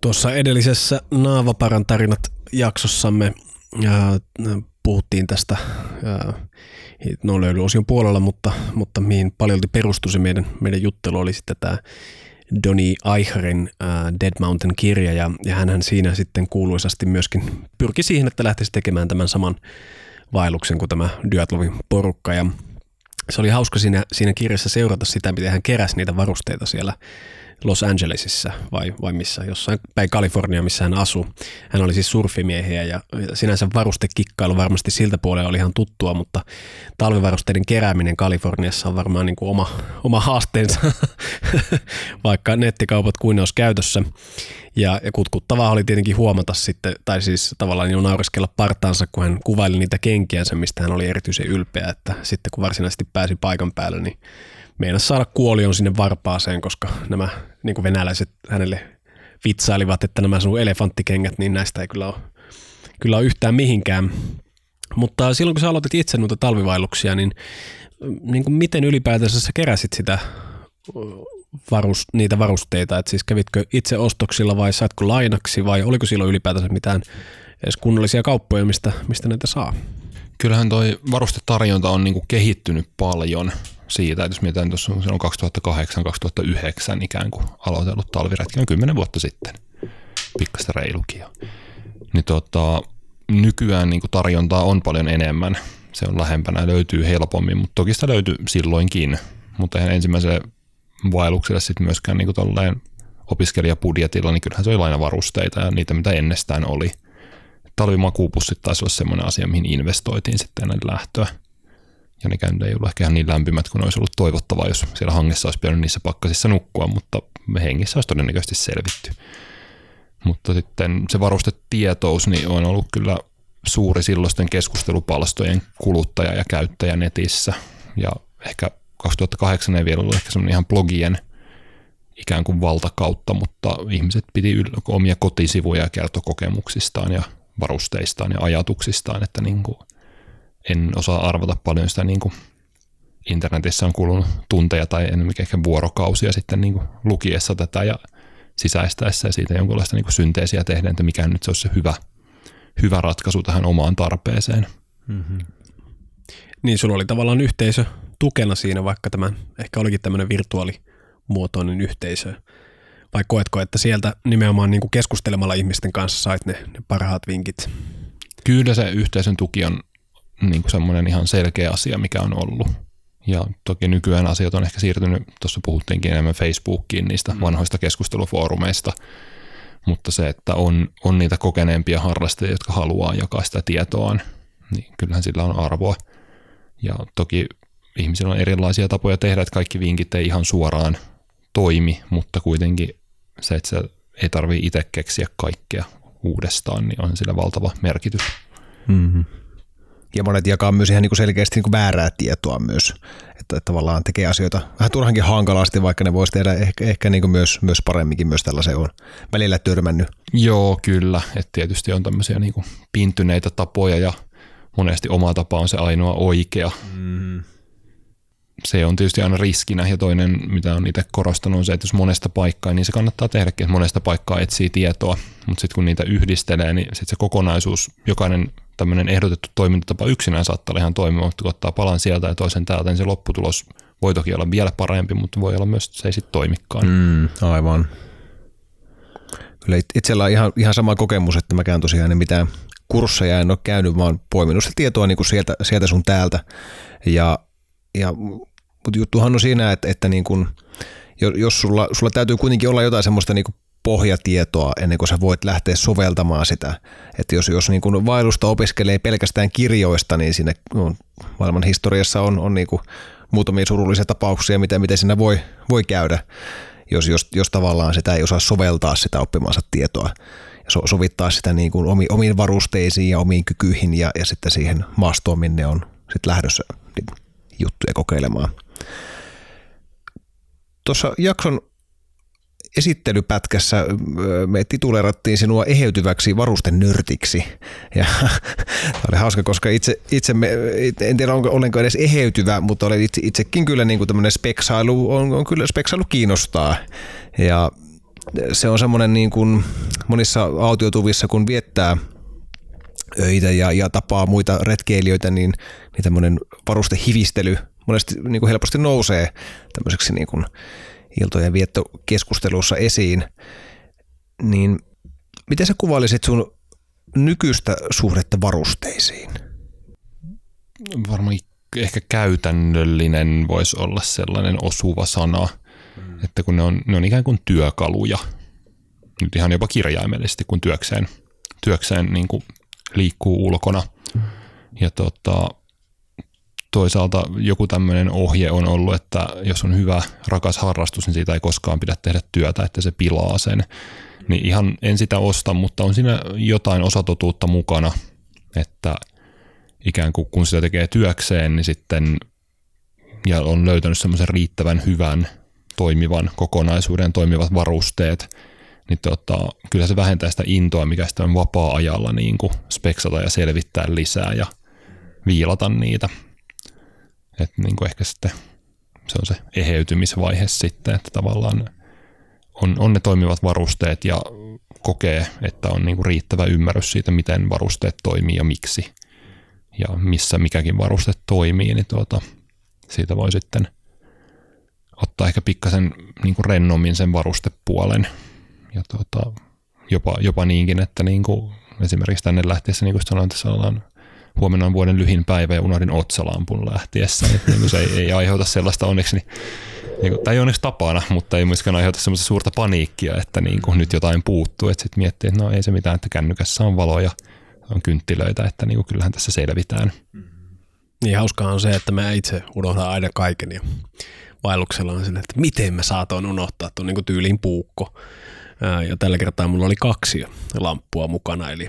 Tuossa edellisessä Naavaparan tarinat jaksossamme puhuttiin tästä no löylyosion puolella, mutta, mutta mihin paljolti perustui se meidän, meidän juttelu oli sitten tämä Donny Eicherin uh, Dead Mountain-kirja ja, ja hän siinä sitten kuuluisasti myöskin pyrki siihen, että lähtisi tekemään tämän saman vaelluksen kuin tämä Dyatlovin porukka ja se oli hauska siinä, siinä kirjassa seurata sitä, miten hän keräsi niitä varusteita siellä Los Angelesissa vai, vai missä, jossain päin Kalifornia, missä hän asui. Hän oli siis surfimiehiä ja sinänsä varustekikkailu varmasti siltä puolella oli ihan tuttua, mutta talvivarusteiden kerääminen Kaliforniassa on varmaan niin kuin oma, oma haasteensa, vaikka nettikaupat kuin olisi käytössä. Ja, ja kutkuttavaa oli tietenkin huomata sitten, tai siis tavallaan jo nauriskella partaansa, kun hän kuvaili niitä kenkiänsä, mistä hän oli erityisen ylpeä, että sitten kun varsinaisesti pääsi paikan päälle, niin meinasi saada kuolion sinne varpaaseen, koska nämä niin kuin venäläiset hänelle vitsailivat, että nämä sun elefanttikengät, niin näistä ei kyllä ole, kyllä ole yhtään mihinkään. Mutta silloin kun sä aloitit itse noita talvivailluksia, niin, niin kuin miten ylipäätänsä sä keräsit sitä varus, niitä varusteita, että siis kävitkö itse ostoksilla vai saatko lainaksi vai oliko silloin ylipäätänsä mitään edes kunnollisia kauppoja, mistä, mistä näitä saa? Kyllähän toi varustetarjonta on niin kuin kehittynyt paljon siitä, että jos mietitään tuossa on 2008-2009 ikään kuin aloitellut talviretki, on kymmenen vuotta sitten, pikkasta reilukin Niin tota, nykyään niin kuin tarjontaa on paljon enemmän, se on lähempänä löytyy helpommin, mutta toki sitä löytyy silloinkin, mutta eihän ensimmäiselle vaellukselle sitten myöskään niin kuin opiskelijapudjetilla, niin kyllähän se oli lainavarusteita ja niitä mitä ennestään oli. Talvimakuupussit taisi olla semmoinen asia, mihin investoitiin sitten ennen lähtöä ja nekään ei ollut ehkä ihan niin lämpimät kuin olisi ollut toivottavaa, jos siellä hangessa olisi pitänyt niissä pakkasissa nukkua, mutta hengissä olisi todennäköisesti selvitty. Mutta sitten se varustetietous niin on ollut kyllä suuri silloisten keskustelupalstojen kuluttaja ja käyttäjä netissä. Ja ehkä 2008 ei vielä ollut ehkä semmoinen ihan blogien ikään kuin valtakautta, mutta ihmiset piti omia kotisivuja ja kertoi kokemuksistaan ja varusteistaan ja ajatuksistaan, että niin kuin en osaa arvata paljon sitä niin kuin internetissä on kulunut tunteja tai enemmänkin ehkä vuorokausia sitten niin kuin lukiessa tätä ja sisäistäessä ja siitä jonkinlaista niin kuin synteesiä tehdään, että mikä nyt se olisi se hyvä, hyvä ratkaisu tähän omaan tarpeeseen. Mm-hmm. Niin sulla oli tavallaan yhteisö tukena siinä, vaikka tämä ehkä olikin tämmöinen virtuaalimuotoinen yhteisö. Vai koetko, että sieltä nimenomaan niin kuin keskustelemalla ihmisten kanssa sait ne, ne parhaat vinkit? Kyllä se yhteisön tuki on niin kuin semmoinen ihan selkeä asia, mikä on ollut. Ja toki nykyään asiat on ehkä siirtynyt, tuossa puhuttiinkin enemmän Facebookiin niistä mm. vanhoista keskustelufoorumeista, mutta se, että on, on niitä kokeneempia harrastajia, jotka haluaa jakaa sitä tietoaan, niin kyllähän sillä on arvoa. Ja toki ihmisillä on erilaisia tapoja tehdä, että kaikki vinkit ei ihan suoraan toimi, mutta kuitenkin se, että se ei tarvitse itse keksiä kaikkea uudestaan, niin on sillä valtava merkitys. Mm-hmm. Ja monet jakaa myös ihan niin kuin selkeästi niin kuin väärää tietoa myös, että, että tavallaan tekee asioita vähän turhankin hankalasti, vaikka ne voisi tehdä ehkä, ehkä niin kuin myös, myös paremminkin, myös tällaisen on välillä törmännyt. Joo, kyllä. että tietysti on tämmöisiä niin kuin pintyneitä tapoja ja monesti oma tapa on se ainoa oikea. Mm se on tietysti aina riskinä ja toinen, mitä on itse korostanut, on se, että jos monesta paikkaa, niin se kannattaa tehdäkin, että monesta paikkaa etsii tietoa, mutta sitten kun niitä yhdistelee, niin sitten se kokonaisuus, jokainen tämmöinen ehdotettu toimintatapa yksinään saattaa olla ihan toimiva, mutta kun ottaa palan sieltä ja toisen täältä, niin se lopputulos voi toki olla vielä parempi, mutta voi olla myös, että se ei sitten toimikaan. Mm, aivan. Kyllä itsellä on ihan, ihan sama kokemus, että mäkään tosiaan en mitään kursseja en ole käynyt, vaan poiminut sitä tietoa niin kuin sieltä, sieltä sun täältä. Ja, ja mutta juttuhan on siinä, että, että niin kun, jos sulla, sulla täytyy kuitenkin olla jotain semmoista niin pohjatietoa ennen kuin sä voit lähteä soveltamaan sitä. Että jos, jos niin kun vaellusta opiskelee pelkästään kirjoista, niin siinä no, maailman historiassa on, on niin muutamia surullisia tapauksia, mitä, miten siinä voi, voi käydä, jos, jos, jos tavallaan sitä ei osaa soveltaa sitä oppimansa tietoa ja so, sovittaa sitä niin kuin omiin, omiin varusteisiin ja omiin kykyihin ja, ja sitten siihen maastoon, minne on sitten lähdössä niin juttuja kokeilemaan. Tuossa jakson esittelypätkässä me tituleerattiin sinua eheytyväksi varustenörtiksi. Ja tämä oli hauska, koska itse, itse me, en tiedä onko, olenko edes eheytyvä, mutta olen itse, itsekin kyllä niin kuin tämmöinen speksailu, on, on kyllä speksailu kiinnostaa. Ja se on semmoinen niin kuin monissa autiotuvissa, kun viettää öitä ja, ja tapaa muita retkeilijöitä, niin, niin tämmöinen varustehivistely monesti niin kuin helposti nousee tämmöiseksi niin kuin iltojen viettokeskustelussa esiin. Niin miten sä kuvailisit sun nykyistä suhdetta varusteisiin? Varmaan ehkä käytännöllinen voisi olla sellainen osuva sana, mm. että kun ne on, ne on ikään kuin työkaluja, nyt ihan jopa kirjaimellisesti, kun työkseen, työkseen niin kuin liikkuu ulkona. Mm. Ja tota, toisaalta joku tämmöinen ohje on ollut, että jos on hyvä, rakas harrastus, niin siitä ei koskaan pidä tehdä työtä, että se pilaa sen. Niin ihan en sitä osta, mutta on siinä jotain osatotuutta mukana, että ikään kuin kun sitä tekee työkseen, niin sitten ja on löytänyt semmoisen riittävän hyvän toimivan kokonaisuuden, toimivat varusteet, niin tota, kyllä se vähentää sitä intoa, mikä sitten on vapaa-ajalla niin kuin speksata ja selvittää lisää ja viilata niitä. Että niin kuin ehkä sitten se on se eheytymisvaihe sitten, että tavallaan on, on ne toimivat varusteet ja kokee, että on niin kuin riittävä ymmärrys siitä, miten varusteet toimii ja miksi. Ja missä mikäkin varuste toimii, niin tuota, siitä voi sitten ottaa ehkä pikkasen niin kuin rennommin sen varustepuolen. Ja tuota, jopa, jopa niinkin, että niin kuin esimerkiksi tänne lähtiessä, niin kuin sanoin, tässä ollaan huomenna on vuoden lyhin päivä ja unohdin otsalampun lähtiessä. Niin se ei, ei aiheuta sellaista onneksi, niin, niin kuin, tai ei onneksi tapana, mutta ei myöskään aiheuta sellaista suurta paniikkia, että niin kuin nyt jotain puuttuu. Että sitten miettii, että no ei se mitään, että kännykässä on valoja, on kynttilöitä, että niin kuin kyllähän tässä selvitään. Niin hauskaa on se, että mä itse unohdan aina kaiken ja vaelluksella on sen, että miten mä saatoin unohtaa tuon niin tyyliin puukko. Ja tällä kertaa mulla oli kaksi lamppua mukana, eli,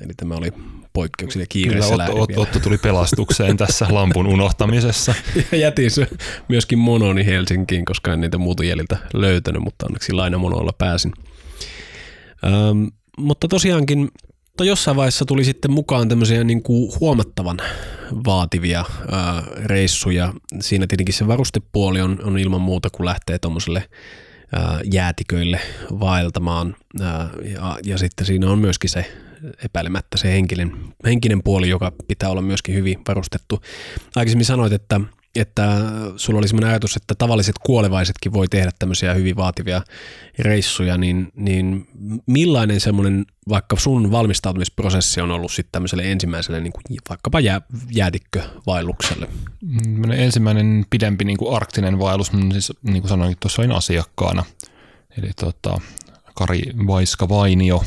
eli tämä oli poikkeuksellinen kiireessä Kyllä, Otto, Otto, Otto tuli pelastukseen tässä lampun unohtamisessa. Ja jätin se myöskin mononi Helsinkiin, koska en niitä muutujäljiltä löytänyt, mutta onneksi lainamonoilla pääsin. Öm, mutta tosiaankin to jossain vaiheessa tuli sitten mukaan tämmöisiä niin kuin huomattavan vaativia ää, reissuja. Siinä tietenkin se varustepuoli on, on ilman muuta, kun lähtee tuommoiselle jäätiköille vaeltamaan. Ää, ja, ja sitten siinä on myöskin se epäilemättä se henkinen, henkinen puoli, joka pitää olla myöskin hyvin varustettu. Aikaisemmin sanoit, että, että sulla oli sellainen ajatus, että tavalliset kuolevaisetkin voi tehdä tämmöisiä hyvin vaativia reissuja, niin, niin millainen semmoinen vaikka sun valmistautumisprosessi on ollut sitten tämmöiselle ensimmäiselle niin kuin vaikkapa jää, jäädikkövaellukselle? Ensimmäinen pidempi niin kuin arktinen vaellus, niin siis niin kuin sanoin, tuossa olin asiakkaana. Eli tota, Kari Vaiska-Vainio,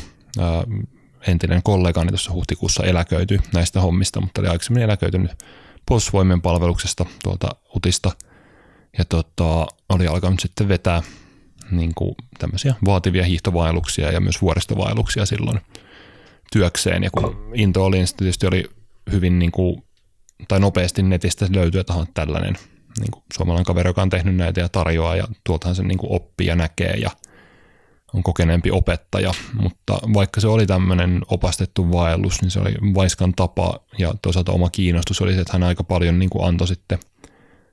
entinen kollegani tuossa huhtikuussa eläköityi näistä hommista, mutta oli aikaisemmin eläköitynyt puolustusvoimien palveluksesta tuolta UTista ja tota, oli alkanut sitten vetää niin kuin tämmöisiä vaativia hiihtovaelluksia ja myös vuoristovaelluksia silloin työkseen. Ja kun into oli, niin tietysti oli hyvin niin kuin tai nopeasti netistä löytyy, että tällainen niin kuin suomalainen kaveri, joka on tehnyt näitä ja tarjoaa ja tuoltahan sen niin kuin oppii ja näkee ja on kokeneempi opettaja, mutta vaikka se oli tämmöinen opastettu vaellus, niin se oli Vaiskan tapa ja toisaalta oma kiinnostus oli se, että hän aika paljon niin kuin antoi sitten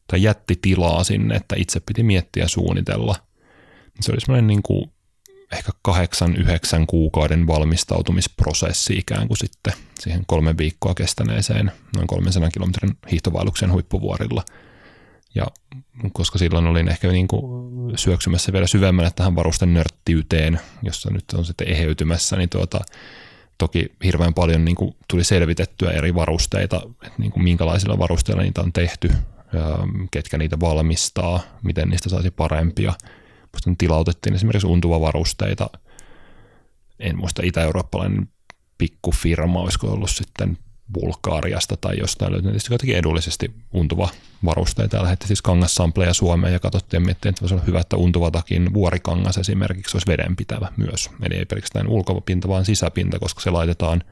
tai jätti tilaa sinne, että itse piti miettiä ja suunnitella. Se oli semmoinen niin kuin ehkä kahdeksan, yhdeksän kuukauden valmistautumisprosessi ikään kuin sitten siihen kolme viikkoa kestäneeseen noin 300 kilometrin hiihtovaelluksen huippuvuorilla. Ja koska silloin olin ehkä niin kuin syöksymässä vielä syvemmälle tähän varusten nörttiyteen, jossa nyt on sitten eheytymässä, niin tuota, toki hirveän paljon niin kuin tuli selvitettyä eri varusteita, että niin kuin minkälaisilla varusteilla niitä on tehty, ketkä niitä valmistaa, miten niistä saisi parempia – Musta tilautettiin esimerkiksi untuva varusteita. En muista itä-eurooppalainen pikkufirma, olisiko ollut sitten Bulgaariasta tai jostain löytynyt. Tietysti jotenkin edullisesti untuva varusteita ja lähetti siis kangassampleja Suomeen ja katsottiin ja että voisi olla hyvä, että untuvatakin vuorikangas esimerkiksi olisi vedenpitävä myös. Eli ei pelkästään ulkopinta, vaan sisäpinta, koska se laitetaan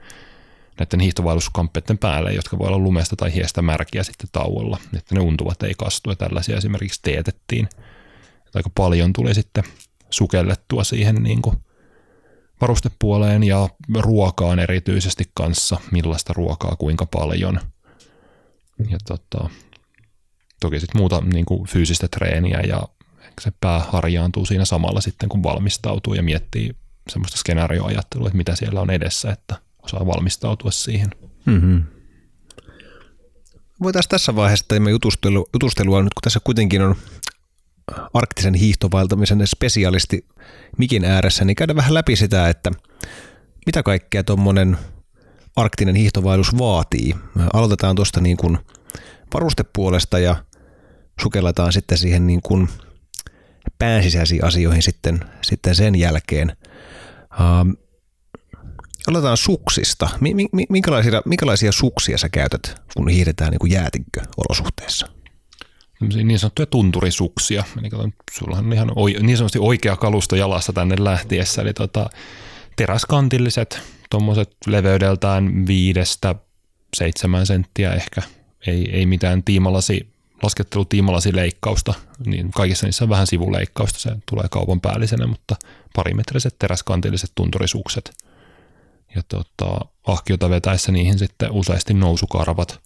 näiden hiihtovaelluskamppeiden päälle, jotka voi olla lumesta tai hiestä märkiä sitten tauolla, että ne untuvat ei kastu. Ja tällaisia esimerkiksi teetettiin. Aika paljon tuli sitten sukellettua siihen niin kuin varustepuoleen ja ruokaan erityisesti kanssa, millaista ruokaa, kuinka paljon. Ja tota, toki sitten muuta niin kuin fyysistä treeniä ja se pää harjaantuu siinä samalla sitten, kun valmistautuu ja miettii semmoista skenaarioajattelua, että mitä siellä on edessä, että osaa valmistautua siihen. Mm-hmm. Voitaisiin tässä vaiheessa teemme jutustelua, jutustelua nyt kun tässä kuitenkin on arktisen hiihtovaeltamisen spesialisti mikin ääressä, niin käydä vähän läpi sitä, että mitä kaikkea tuommoinen arktinen hiihtovaellus vaatii. Aloitetaan tuosta niin kuin varustepuolesta ja sukelletaan sitten siihen niin kuin päänsisäisiin asioihin sitten, sitten sen jälkeen. Uh, aloitetaan suksista. Minkälaisia, minkälaisia suksia sä käytät, kun hiihdetään niin kuin? Niin sanottuja tunturisuksia. Eli kato, sulla on ihan niin sanotusti oikea kalusto jalassa tänne lähtiessä, eli tota, teräskantilliset, tuommoiset leveydeltään viidestä seitsemän senttiä ehkä, ei, ei mitään tiimalasi, laskettelu tiimalasi leikkausta, niin kaikissa niissä on vähän sivuleikkausta, se tulee kaupan päällisenä, mutta parimetriset teräskantilliset tunturisukset. Ja tota, ahkiota vetäessä niihin sitten useasti nousukarvat,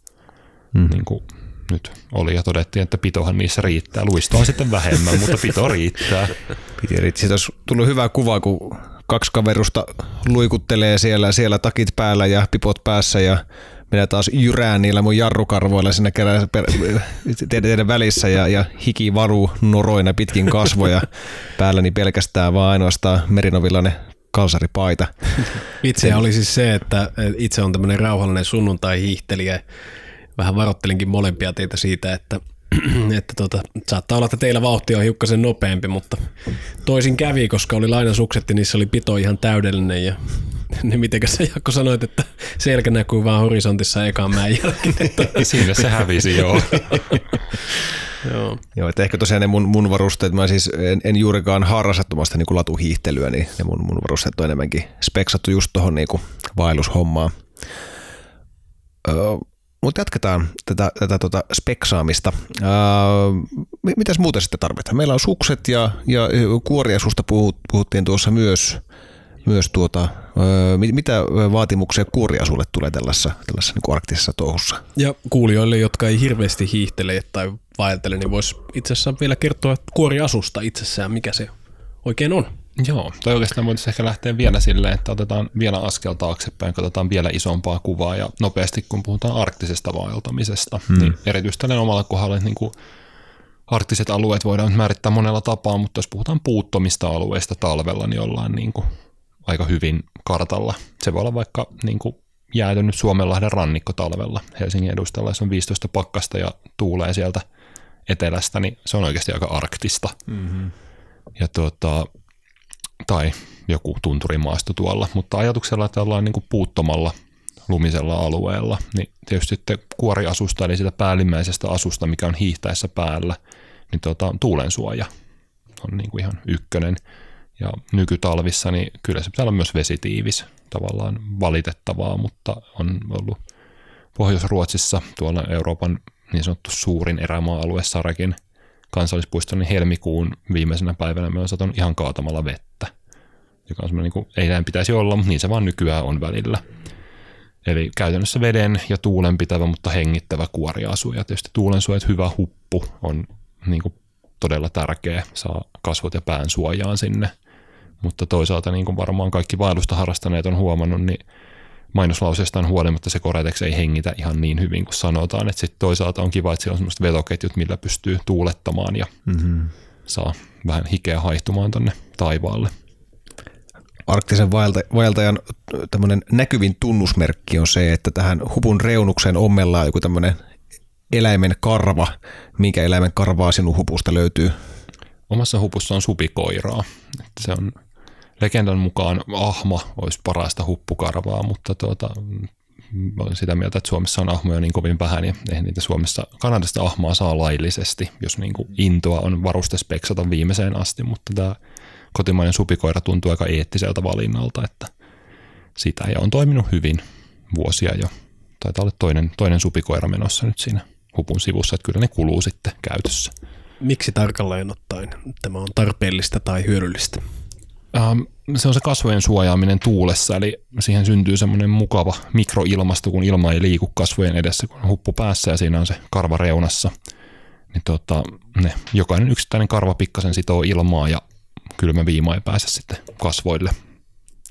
mm. niin kuin nyt oli ja todettiin, että pitohan niissä riittää. Luistoa sitten vähemmän, mutta pito riittää. Piti riittää. Siitä olisi tullut hyvä kuva, kun kaksi kaverusta luikuttelee siellä, siellä takit päällä ja pipot päässä ja minä taas jyrään niillä mun jarrukarvoilla siinä kerran teidän välissä ja, ja hiki varu noroina pitkin kasvoja päälläni pelkästään vaan ainoastaan merinovillainen kalsaripaita. Itse oli siis se, että itse on tämmöinen rauhallinen sunnuntai-hiihtelijä vähän varoittelinkin molempia teitä siitä, että, että tota, saattaa olla, että teillä vauhti on hiukkasen nopeampi, mutta toisin kävi, koska oli lainasukset ja niissä oli pito ihan täydellinen ja niin mitenkä sä Jaakko sanoit, että selkä näkyy vaan horisontissa ekaan mäen jälkeen. Siinä se hävisi, joo. joo. joo että ehkä tosiaan ne mun, mun varusteet, mä siis en, en juurikaan harrastettomasta niin latuhiihtelyä, niin ne mun, mun varusteet on enemmänkin speksattu just tuohon niin vaellushommaan. Öö, mutta jatketaan tätä, tätä tota speksaamista. Ää, mitäs muuta sitten tarvitaan? Meillä on sukset ja, ja kuoriasusta puhut, puhuttiin tuossa myös. myös tuota, ää, mitä vaatimuksia kuoriasulle tulee tällaisessa, tällaisessa niin arktisessa touhussa? Ja kuulijoille, jotka ei hirveästi hiihtele tai vaeltele, niin voisi itse asiassa vielä kertoa kuoriasusta itsessään, mikä se oikein on. Joo, tai oikeastaan voitaisiin ehkä lähteä vielä silleen, että otetaan vielä askel taaksepäin, katsotaan vielä isompaa kuvaa ja nopeasti kun puhutaan arktisesta vaeltamisesta, hmm. niin erityisesti tällainen omalla kohdalla, niin kuin arktiset alueet voidaan määrittää monella tapaa, mutta jos puhutaan puuttomista alueista talvella, niin ollaan niin kuin aika hyvin kartalla. Se voi olla vaikka niin kuin jäätynyt Suomenlahden rannikko talvella Helsingin edustalla, jos on 15 pakkasta ja tuulee sieltä etelästä, niin se on oikeasti aika arktista. Mm-hmm. Ja tuota, tai joku tunturimaasto tuolla, mutta ajatuksella, että ollaan niin kuin puuttomalla lumisella alueella, niin tietysti sitten kuoriasusta, eli sitä päällimmäisestä asusta, mikä on hiihtäessä päällä, niin tuota, tuulensuoja on niin kuin ihan ykkönen. Ja nykytalvissa, niin kyllä se pitää olla myös vesitiivis, tavallaan valitettavaa, mutta on ollut Pohjois-Ruotsissa, tuolla Euroopan niin sanottu suurin erämaa-alue Sarekin kansallispuisto, niin helmikuun viimeisenä päivänä me on satanut ihan kaatamalla vettä, joka on semmoinen, niin kuin, ei näin pitäisi olla, mutta niin se vaan nykyään on välillä. Eli käytännössä veden ja tuulen pitävä, mutta hengittävä kuoriasu. Ja tietysti tuulensuojat hyvä huppu on niin kuin todella tärkeä, saa kasvot ja pään suojaan sinne. Mutta toisaalta niin kuin varmaan kaikki vaellusta harrastaneet on huomannut, niin mainoslauseestaan huolimatta se Koretex ei hengitä ihan niin hyvin kuin sanotaan. Että sitten toisaalta on kiva, että siellä on semmoiset vetoketjut, millä pystyy tuulettamaan ja mm-hmm. saa vähän hikeä haihtumaan tonne taivaalle. Arktisen vaeltajan tämmöinen näkyvin tunnusmerkki on se, että tähän hupun reunukseen ommellaan joku tämmöinen eläimen karva. Minkä eläimen karvaa sinun hupusta löytyy? Omassa hupussa on supikoiraa. Että se on legendan mukaan ahma olisi parasta huppukarvaa, mutta tuota, olen sitä mieltä, että Suomessa on ahmoja niin kovin vähän ja eihän niitä Suomessa, Kanadasta ahmaa saa laillisesti, jos niin kuin intoa on varustespeksata viimeiseen asti, mutta tämä kotimainen supikoira tuntuu aika eettiseltä valinnalta, että sitä ja on toiminut hyvin vuosia jo. Taitaa olla toinen, toinen supikoira menossa nyt siinä hupun sivussa, että kyllä ne kuluu sitten käytössä. Miksi tarkalleen ottaen tämä on tarpeellista tai hyödyllistä? Ähm, se on se kasvojen suojaaminen tuulessa, eli siihen syntyy semmoinen mukava mikroilmasto, kun ilma ei liiku kasvojen edessä, kun on huppu päässä ja siinä on se karva reunassa. Niin tota, ne, jokainen yksittäinen karva pikkasen sitoo ilmaa ja kylmä viima ei pääse sitten kasvoille.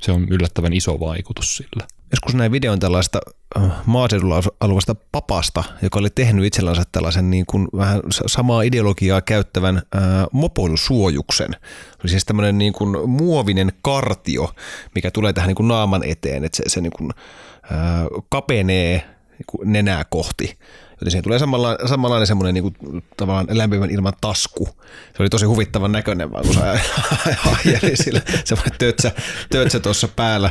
Se on yllättävän iso vaikutus sillä. Joskus näin videon tällaista äh, maaseudulla aluvasta papasta, joka oli tehnyt itsellänsä tällaisen niin kuin vähän samaa ideologiaa käyttävän äh, mopoilusuojuksen. Oli siis tämmöinen niin kuin muovinen kartio, mikä tulee tähän niin kuin naaman eteen, että se, se niin kuin, ää, äh, kapenee niin kuin nenää kohti Joten siihen tulee samalla, samanlainen semmoinen niin kuin, tavallaan lämpimän ilman tasku. Se oli tosi huvittavan näköinen, vaan kun se ajeli sillä semmoinen tötsä, tötsä tuossa päällä.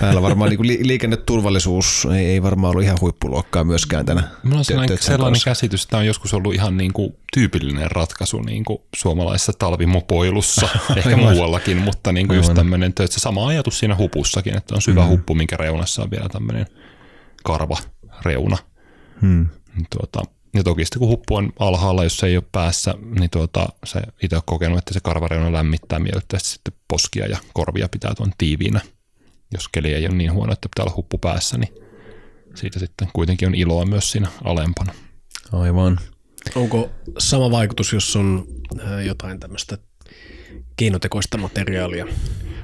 päällä. Varmaan niin kuin liikenneturvallisuus ei, ei varmaan ollut ihan huippuluokkaa myöskään tänä Minulla on sellainen, sellainen käsitys, että tämä on joskus ollut ihan niin kuin tyypillinen ratkaisu niin kuin suomalaisessa talvimopoilussa, ehkä muuallakin, mutta niin kuin just tämmöinen tötsä. Sama ajatus siinä hupussakin, että on syvä mm. huppu, minkä reunassa on vielä tämmöinen karva reuna. Hmm. Tuota, ja toki sitten kun huppu on alhaalla, jos se ei ole päässä, niin tuota, se itse on kokenut, että se karvareuna lämmittää miellyttävästi sitten poskia ja korvia pitää tuon tiiviinä. Jos keli ei ole niin huono, että pitää olla huppu päässä, niin siitä sitten kuitenkin on iloa myös siinä alempana. Aivan. Onko sama vaikutus, jos on jotain tämmöistä keinotekoista materiaalia?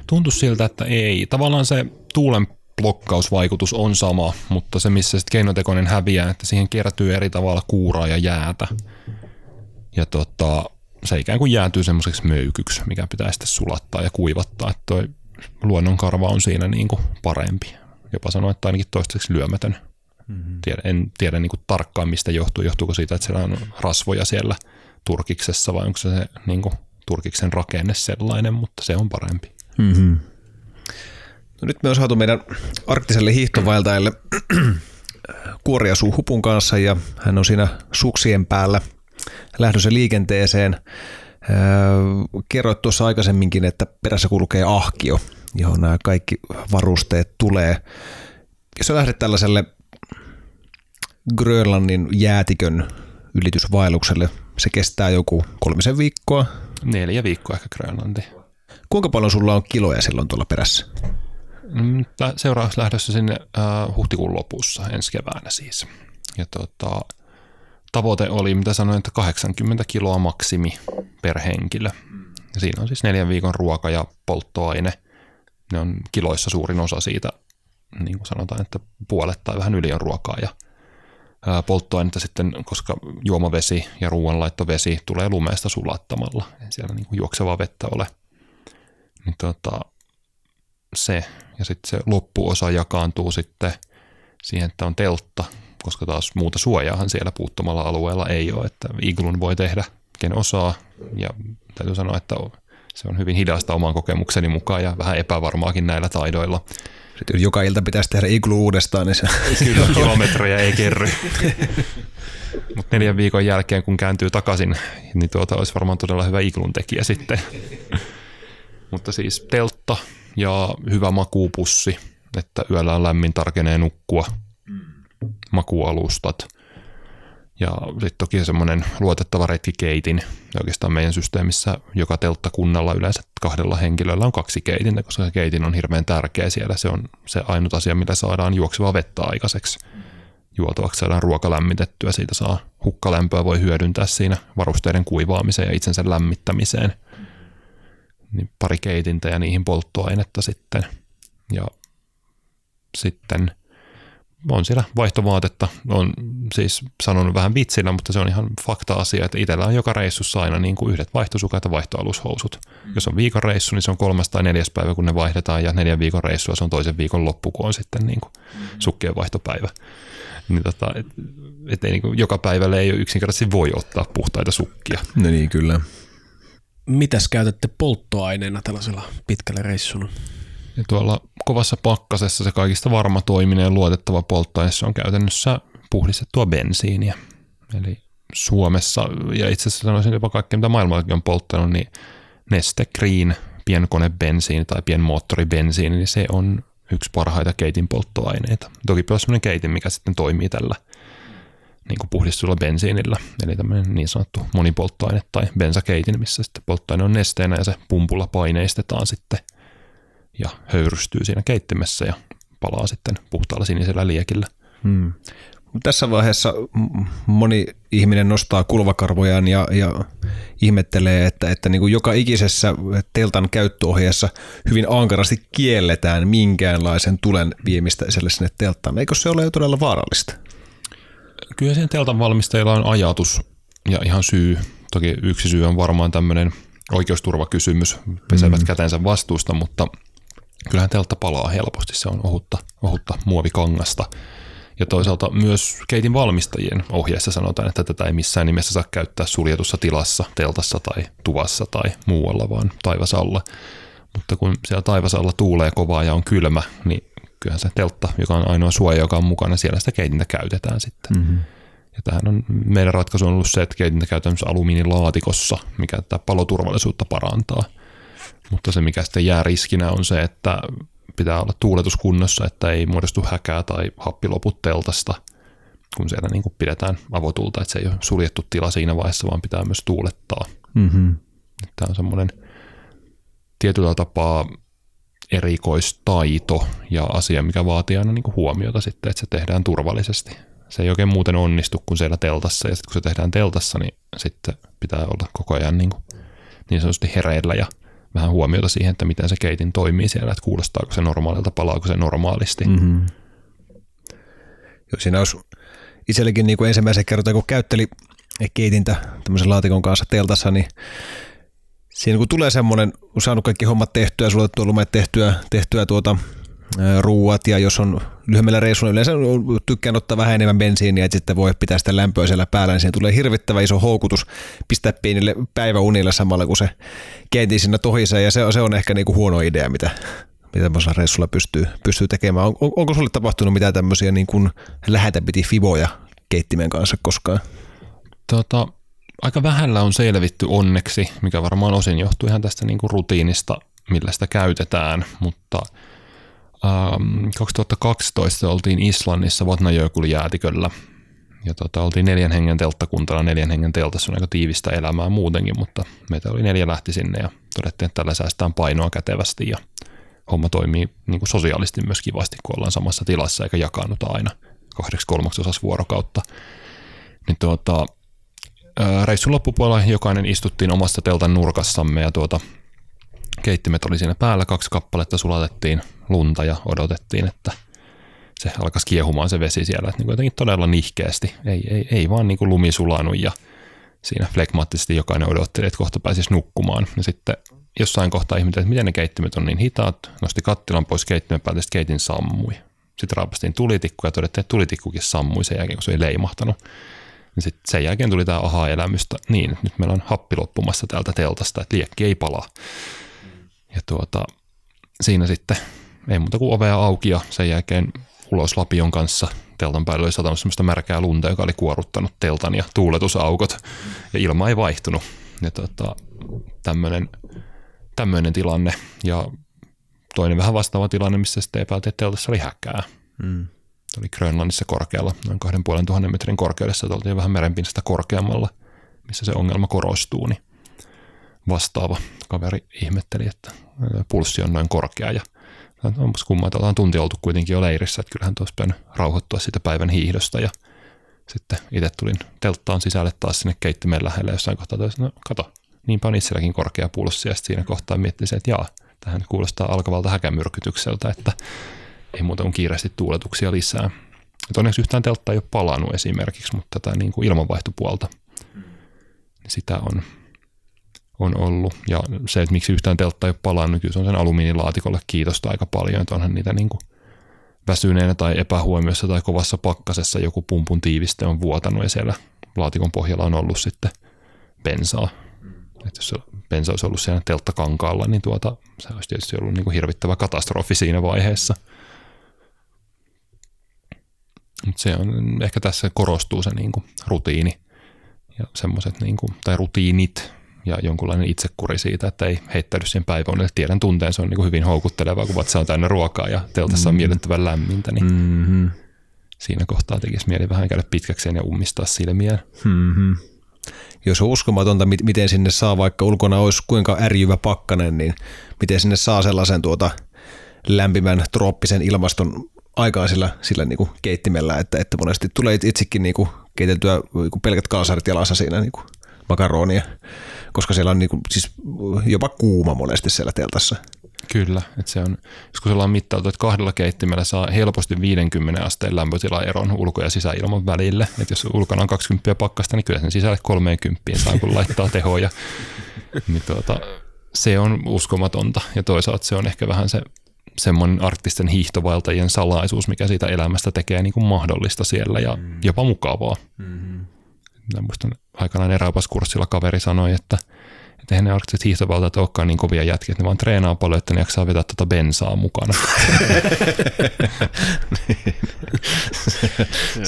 Tuntuu siltä, että ei. Tavallaan se tuulen blokkausvaikutus on sama, mutta se missä sitten keinotekoinen häviää, että siihen kiertyy eri tavalla kuuraa ja jäätä. Ja tota, se ikään kuin jäätyy semmoiseksi möykyksi, mikä pitää sitten sulattaa ja kuivattaa, että toi luonnonkarva on siinä niin kuin parempi. Jopa sanoa, että ainakin toistaiseksi lyömätön. Mm-hmm. Tiedä, en tiedä niin kuin tarkkaan, mistä johtuu. Johtuuko siitä, että siellä on rasvoja siellä turkiksessa vai onko se, se niin kuin turkiksen rakenne sellainen, mutta se on parempi. Mm-hmm. No nyt me on saatu meidän arktiselle hiihtovaeltajalle kuoria hupun kanssa ja hän on siinä suksien päällä lähdössä liikenteeseen. Kerroit tuossa aikaisemminkin, että perässä kulkee ahkio, johon nämä kaikki varusteet tulee. Jos sä lähdet tällaiselle Grönlannin jäätikön ylitysvaellukselle, se kestää joku kolmisen viikkoa. Neljä viikkoa ehkä Grönlanti. Kuinka paljon sulla on kiloja silloin tuolla perässä? Mm, seuraavaksi lähdössä sinne äh, huhtikuun lopussa, ensi keväänä siis. Ja tota, tavoite oli, mitä sanoin, että 80 kiloa maksimi per henkilö. Ja siinä on siis neljän viikon ruoka ja polttoaine. Ne on kiloissa suurin osa siitä, niin kuin sanotaan, että puolet tai vähän yli on ruokaa ja ää, polttoainetta sitten, koska juomavesi ja ruoanlaittovesi tulee lumeesta sulattamalla. Ei siellä niin kuin juoksevaa vettä ole. Niin tota, se ja sitten se loppuosa jakaantuu sitten siihen, että on teltta, koska taas muuta suojaahan siellä puuttumalla alueella ei ole, että iglun voi tehdä ken osaa ja täytyy sanoa, että se on hyvin hidasta oman kokemukseni mukaan ja vähän epävarmaakin näillä taidoilla. Sitten jos joka ilta pitäisi tehdä iglu uudestaan, niin se... Kyllä, kilometrejä ei kerry. Mutta neljän viikon jälkeen, kun kääntyy takaisin, niin tuota olisi varmaan todella hyvä iglun tekijä sitten. Mutta siis teltta, ja hyvä makuupussi, että yöllä on lämmin, tarkenee nukkua. makualustat ja sitten toki semmoinen luotettava retkikeitin. Ja oikeastaan meidän systeemissä joka telttakunnalla yleensä kahdella henkilöllä on kaksi keitintä, koska se keitin on hirveän tärkeä siellä. Se on se ainut asia, millä saadaan juoksevaa vettä aikaiseksi. Juotavaksi saadaan ruoka lämmitettyä, siitä saa hukkalämpöä, voi hyödyntää siinä varusteiden kuivaamiseen ja itsensä lämmittämiseen. Niin pari keitintä ja niihin polttoainetta sitten. Ja sitten – on siellä vaihtovaatetta. On siis sanonut vähän vitsillä, mutta se on ihan fakta-asia, että itsellä on joka reissussa aina niin kuin yhdet vaihtosukat ja vaihtoalushousut. Mm. Jos on viikon reissu, niin se on kolmas tai neljäs päivä, kun ne vaihdetaan, ja neljän viikon reissua se on toisen viikon loppu, kun on sitten niin kuin mm. sukkien vaihtopäivä. Niin tota, et, et ei niin kuin joka päivälle ei yksinkertaisesti voi ottaa puhtaita sukkia. No niin, kyllä. Mitäs käytätte polttoaineena tällaisella pitkällä reissulla? Ja tuolla kovassa pakkasessa se kaikista varma toiminen ja luotettava polttoaine on käytännössä puhdistettua bensiiniä. Eli Suomessa, ja itse asiassa sanoisin jopa kaikkea, mitä maailmallakin on polttanut, niin Neste Green pienkonebensiini tai pienmoottoribensiini, niin se on yksi parhaita keitin polttoaineita. Toki on sellainen keitin, mikä sitten toimii tällä niin kuin bensiinillä, eli tämmöinen niin sanottu monipolttoaine tai bensakeitin, missä sitten polttoaine on nesteenä ja se pumpulla paineistetaan sitten ja höyrystyy siinä keittimessä ja palaa sitten puhtaalla sinisellä liekillä. Hmm. Tässä vaiheessa moni ihminen nostaa kulvakarvojaan ja, ja ihmettelee, että, että niin kuin joka ikisessä teltan käyttöohjeessa hyvin ankarasti kielletään minkäänlaisen tulen viemistä sinne telttaan. Eikö se ole jo todella vaarallista? Kyllä sen teltan valmistajilla on ajatus ja ihan syy. Toki yksi syy on varmaan tämmöinen oikeusturvakysymys, pesevät mm. kätensä vastuusta, mutta – kyllähän teltta palaa helposti, se on ohutta, ohutta muovikangasta. Ja toisaalta myös keitin valmistajien ohjeessa sanotaan, että tätä ei missään nimessä saa käyttää suljetussa tilassa, teltassa tai tuvassa tai muualla, vaan taivasalla. Mutta kun siellä taivasalla tuulee kovaa ja on kylmä, niin kyllähän se teltta, joka on ainoa suoja, joka on mukana, siellä sitä keitintä käytetään sitten. Mm-hmm. Ja tähän on, meidän ratkaisu on ollut se, että keitintä käytetään alumiinilaatikossa, mikä tätä paloturvallisuutta parantaa – mutta se mikä sitten jää riskinä on se, että pitää olla tuuletuskunnossa, että ei muodostu häkää tai happiloput teltasta, kun siellä niin kuin pidetään avotulta, että se ei ole suljettu tila siinä vaiheessa, vaan pitää myös tuulettaa. Mm-hmm. Tämä on semmoinen tietyllä tapaa erikoistaito ja asia, mikä vaatii aina niin kuin huomiota sitten, että se tehdään turvallisesti. Se ei oikein muuten onnistu kuin siellä teltassa, ja sitten kun se tehdään teltassa, niin sitten pitää olla koko ajan niin, kuin niin sanotusti hereillä ja vähän huomiota siihen, että miten se keitin toimii siellä, että kuulostaako se normaalilta, palaako se normaalisti. Mm-hmm. Joo, siinä olisi itsellekin niin kuin ensimmäisen kerran, kun käytteli keitintä tämmöisen laatikon kanssa teltassa, niin siinä kun tulee semmoinen, kun saanut kaikki hommat tehtyä, sulle tuolla tehtyä, tehtyä tuota ruuat ja jos on lyhyemmällä reissulla, yleensä tykkään ottaa vähän enemmän bensiiniä, että sitten voi pitää sitä lämpöä siellä päällä, niin siihen tulee hirvittävä iso houkutus pistää pienille päiväunille samalla, kun se keitin siinä tohisee ja se, se on ehkä niinku huono idea, mitä, mitä tämmöisellä reissulla pystyy, pystyy tekemään. On, onko sulle tapahtunut mitään tämmöisiä niin kuin lähetä piti fiboja keittimen kanssa koskaan? Tota, aika vähällä on selvitty onneksi, mikä varmaan osin johtuu ihan tästä niin kuin rutiinista, millä sitä käytetään, mutta – 2012 ähm, oltiin Islannissa Vatnajökull-jäätiköllä ja tota, oltiin neljän hengen telttakuntana, neljän hengen teltassa on aika tiivistä elämää muutenkin, mutta meitä oli neljä lähti sinne ja todettiin, että tällä säästään painoa kätevästi ja homma toimii niin kuin sosiaalisesti myös kivasti, kun ollaan samassa tilassa eikä jakaannuta aina kahdeksi kolmaksosas vuorokautta. Niin tuota, reissun loppupuolella jokainen istuttiin omassa teltan nurkassamme ja tuota, keittimet oli siinä päällä, kaksi kappaletta sulatettiin lunta ja odotettiin, että se alkaisi kiehumaan se vesi siellä, että niin jotenkin todella nihkeästi, ei, ei, ei vaan niin kuin lumi sulanut ja siinä flekmaattisesti jokainen odotteli, että kohta pääsisi nukkumaan. Ja sitten jossain kohtaa ihmettelin, että miten ne keittimet on niin hitaat, nosti kattilan pois keittimen päältä, että keitin sammui. Sitten raapastiin tulitikku ja todettiin, että tulitikkukin sammui sen jälkeen, kun se ei leimahtanut. Ja sitten sen jälkeen tuli tämä aha-elämystä, niin nyt meillä on happi loppumassa täältä teltasta, että liekki ei palaa. Ja tuota, siinä sitten ei muuta kuin ovea auki ja sen jälkeen ulos lapion kanssa teltan päälle oli satanut semmoista märkää lunta, joka oli kuoruttanut teltan ja tuuletusaukot ja ilma ei vaihtunut. Ja tota, tämmöinen, tämmöinen tilanne ja toinen vähän vastaava tilanne, missä sitten epäiltiin, että teltassa oli häkää. Mm. Oli Grönlannissa korkealla, noin kahden puolen tuhannen metrin korkeudessa, että oltiin vähän merenpinnasta korkeammalla, missä se ongelma korostuu, niin vastaava kaveri ihmetteli, että pulssi on noin korkea ja onpas kumma, että ollaan tunti oltu kuitenkin jo leirissä, että kyllähän tuossa pitänyt rauhoittua siitä päivän hiihdosta ja sitten itse tulin telttaan sisälle taas sinne keittimen lähelle jossain kohtaa, että no kato, niinpä on itselläkin korkea pulssi ja siinä kohtaa miettisin, että jaa, tähän kuulostaa alkavalta häkämyrkytykseltä, että ei muuta kuin kiireesti tuuletuksia lisää. Et onneksi yhtään teltta ei ole palannut esimerkiksi, mutta tätä niin kuin ilmanvaihtopuolta, niin sitä on, on ollut. Ja se, että miksi yhtään teltta ei ole palannut, kyllä se on sen alumiinilaatikolle kiitosta aika paljon, että onhan niitä niin kuin väsyneenä tai epähuomiossa tai kovassa pakkasessa joku pumpun tiiviste on vuotanut ja siellä laatikon pohjalla on ollut sitten bensaa. Että jos bensa olisi ollut siellä telttakankaalla, niin tuota, se olisi tietysti ollut niin kuin hirvittävä katastrofi siinä vaiheessa. Mutta se on, ehkä tässä korostuu se niin kuin rutiini ja semmoiset, niin kuin, tai rutiinit ja jonkunlainen itsekuri siitä, että ei heittäydy siihen päivänä. Tiedän tunteen, se on niin kuin hyvin houkuttelevaa, kun vatsa on täynnä ruokaa ja teltassa on mm. miellyttävän lämmintä, niin mm-hmm. siinä kohtaa tekisi mieli vähän käydä pitkäkseen ja ummistaa silmiään. Mm-hmm jos on uskomatonta, miten sinne saa, vaikka ulkona olisi kuinka ärjyvä pakkanen, niin miten sinne saa sellaisen tuota lämpimän trooppisen ilmaston aikaan sillä, sillä niin kuin keittimellä, että, että monesti tulee itsekin niin kuin keiteltyä niin kuin pelkät kalsarit jalassa siinä niin kuin makaronia, koska siellä on niin kuin, siis jopa kuuma monesti siellä teltassa. Kyllä, että se on, joskus ollaan mittailtu, että kahdella keittimellä saa helposti 50 asteen lämpötilaeron ulko- ja sisäilman välille. Että jos ulkona on 20 pakkasta, niin kyllä sen sisälle 30 saa, kun laittaa tehoja. niin tuota, se on uskomatonta ja toisaalta se on ehkä vähän se semmoinen arktisten hiihtovaeltajien salaisuus, mikä siitä elämästä tekee niin kuin mahdollista siellä ja mm. jopa mukavaa. Mm-hmm. Muistan aikanaan eräopaskurssilla kaveri sanoi, että – että eihän ne arktiset hiihtovaltat olekaan niin kovia jätkiä, että ne vaan treenaa paljon, että ne jaksaa vetää tuota bensaa mukana.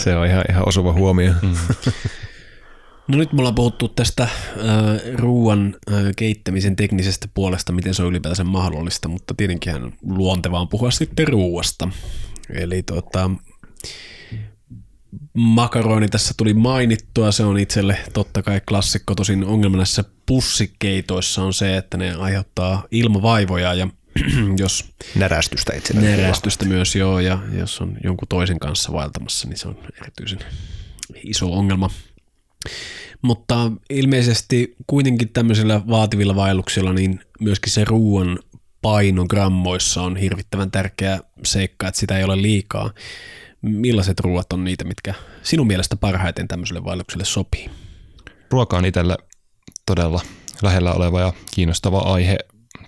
se on ihan, ihan osuva huomio. Mm. No nyt me ollaan puhuttu tästä äh, ruoan äh, keittämisen teknisestä puolesta, miten se on ylipäätään mahdollista, mutta tietenkin luontevaa on puhua sitten ruoasta. Eli tota, makaroni tässä tuli mainittua, se on itselle totta kai klassikko, tosin ongelma näissä pussikeitoissa on se, että ne aiheuttaa ilmavaivoja ja jos... Närästystä itse Närästystä myös joo, ja jos on jonkun toisen kanssa vaeltamassa, niin se on erityisen iso ongelma. Mutta ilmeisesti kuitenkin tämmöisillä vaativilla vaelluksilla, niin myöskin se ruoan paino grammoissa on hirvittävän tärkeä seikka, että sitä ei ole liikaa millaiset ruoat on niitä, mitkä sinun mielestä parhaiten tämmöiselle vaellukselle sopii? Ruoka on itselle todella lähellä oleva ja kiinnostava aihe.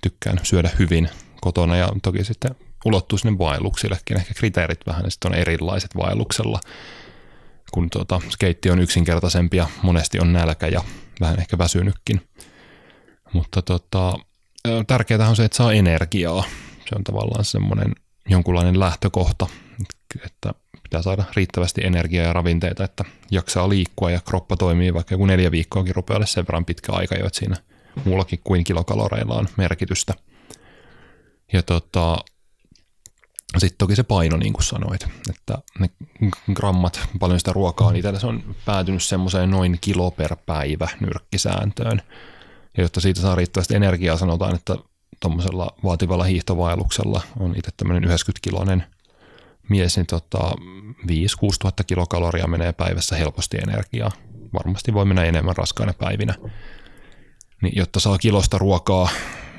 Tykkään syödä hyvin kotona ja toki sitten ulottuu sinne vaelluksillekin. Ehkä kriteerit vähän sitten on erilaiset vaelluksella, kun tuota, skeitti on yksinkertaisempi ja monesti on nälkä ja vähän ehkä väsynytkin. Mutta tota, tärkeää on se, että saa energiaa. Se on tavallaan semmoinen jonkunlainen lähtökohta, että pitää saada riittävästi energiaa ja ravinteita, että jaksaa liikkua ja kroppa toimii, vaikka joku neljä viikkoakin rupeaa sen verran pitkä aika jo, että siinä muullakin kuin kilokaloreilla on merkitystä. Ja tota, sitten toki se paino, niin kuin sanoit, että ne grammat, paljon sitä ruokaa, niin se on päätynyt semmoiseen noin kilo per päivä nyrkkisääntöön. Ja jotta siitä saa riittävästi energiaa, sanotaan, että tuommoisella vaativalla hiihtovaelluksella on itse tämmöinen 90-kiloinen – mies, niin tota, 5-6 tuhatta kilokaloria menee päivässä helposti energiaa. Varmasti voi mennä enemmän raskaina päivinä. Niin, jotta saa kilosta ruokaa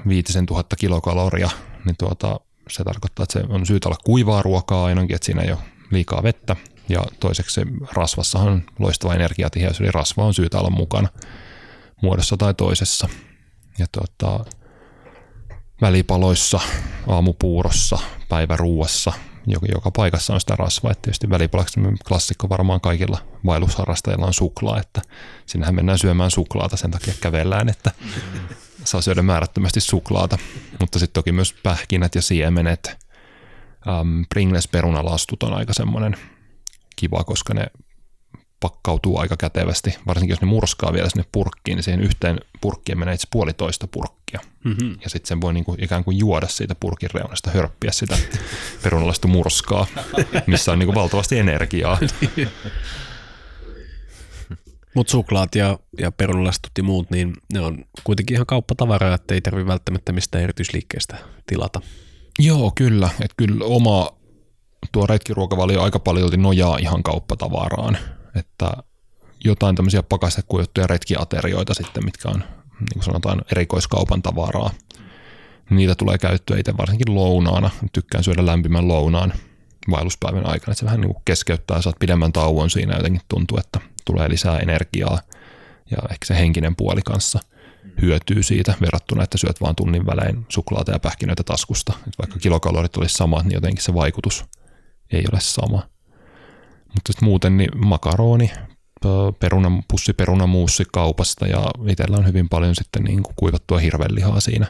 5000 kilokaloria, niin tuota, se tarkoittaa, että se on syytä olla kuivaa ruokaa ainakin, että siinä ei ole liikaa vettä. Ja toiseksi se rasvassahan on loistava energiatiheys, eli rasva on syytä olla mukana muodossa tai toisessa. Ja tuota, välipaloissa, aamupuurossa, päiväruuassa – joka, joka paikassa on sitä rasvaa. Että tietysti välipalaksi klassikko varmaan kaikilla vaellusharrastajilla on suklaa, että sinnehän mennään syömään suklaata, sen takia kävellään, että saa syödä määrättömästi suklaata. Mutta sitten toki myös pähkinät ja siemenet, um, Pringles perunalastut on aika semmoinen kiva, koska ne pakkautuu aika kätevästi, varsinkin jos ne murskaa vielä sinne purkkiin, niin siihen yhteen purkkiin menee itse puolitoista purkkia. Mm-hmm. Ja sitten sen voi niinku ikään kuin juoda siitä purkin reunasta, hörppiä sitä perunalaista murskaa, missä on niinku valtavasti energiaa. Mutta suklaat ja, ja perunalastut ja muut, niin ne on kuitenkin ihan kauppatavaraa, että ei tarvitse välttämättä mistään erityisliikkeestä tilata. Joo, kyllä. Että kyllä oma tuo retkiruokavalio aika paljon nojaa ihan kauppatavaraan. Että jotain tämmöisiä pakastekuijuttuja retkiaterioita sitten, mitkä on niin kuin sanotaan erikoiskaupan tavaraa. Niitä tulee käyttöä itse varsinkin lounaana. Tykkään syödä lämpimän lounaan vaelluspäivän aikana. Että se vähän niin kuin keskeyttää, saat pidemmän tauon siinä jotenkin tuntuu, että tulee lisää energiaa ja ehkä se henkinen puoli kanssa hyötyy siitä verrattuna, että syöt vaan tunnin välein suklaata ja pähkinöitä taskusta. Et vaikka kilokalorit olisi samat, niin jotenkin se vaikutus ei ole sama. Mutta muuten niin makaroni, peruna, pussi perunamuussi kaupasta ja itsellä on hyvin paljon sitten niin kuin kuivattua hirvenlihaa siinä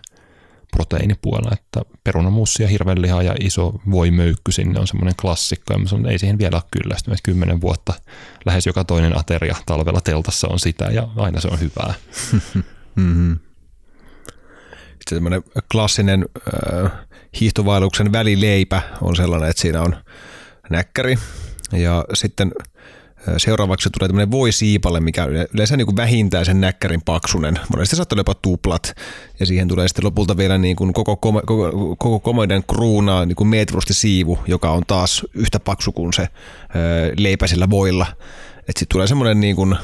proteiinipuolella, että perunamussi ja hirvenliha ja iso voimöykky sinne on semmoinen klassikko, ja sanon, ei siihen vielä ole kyllästynyt, kymmenen vuotta lähes joka toinen ateria talvella teltassa on sitä, ja aina se on hyvää. mm-hmm. Sitten semmoinen klassinen äh, hiihtovailuksen välileipä on sellainen, että siinä on näkkäri, ja sitten – Seuraavaksi tulee tämmöinen voisiipale, mikä yleensä niin kuin vähintään sen näkkärin paksunen. Monesti saattaa olla jopa tuplat. Ja siihen tulee sitten lopulta vielä niin kuin koko, koko, koko komedian kruunaa niin kuin siivu, joka on taas yhtä paksu kuin se leipäisellä voilla. Että sitten tulee semmoinen niin kuin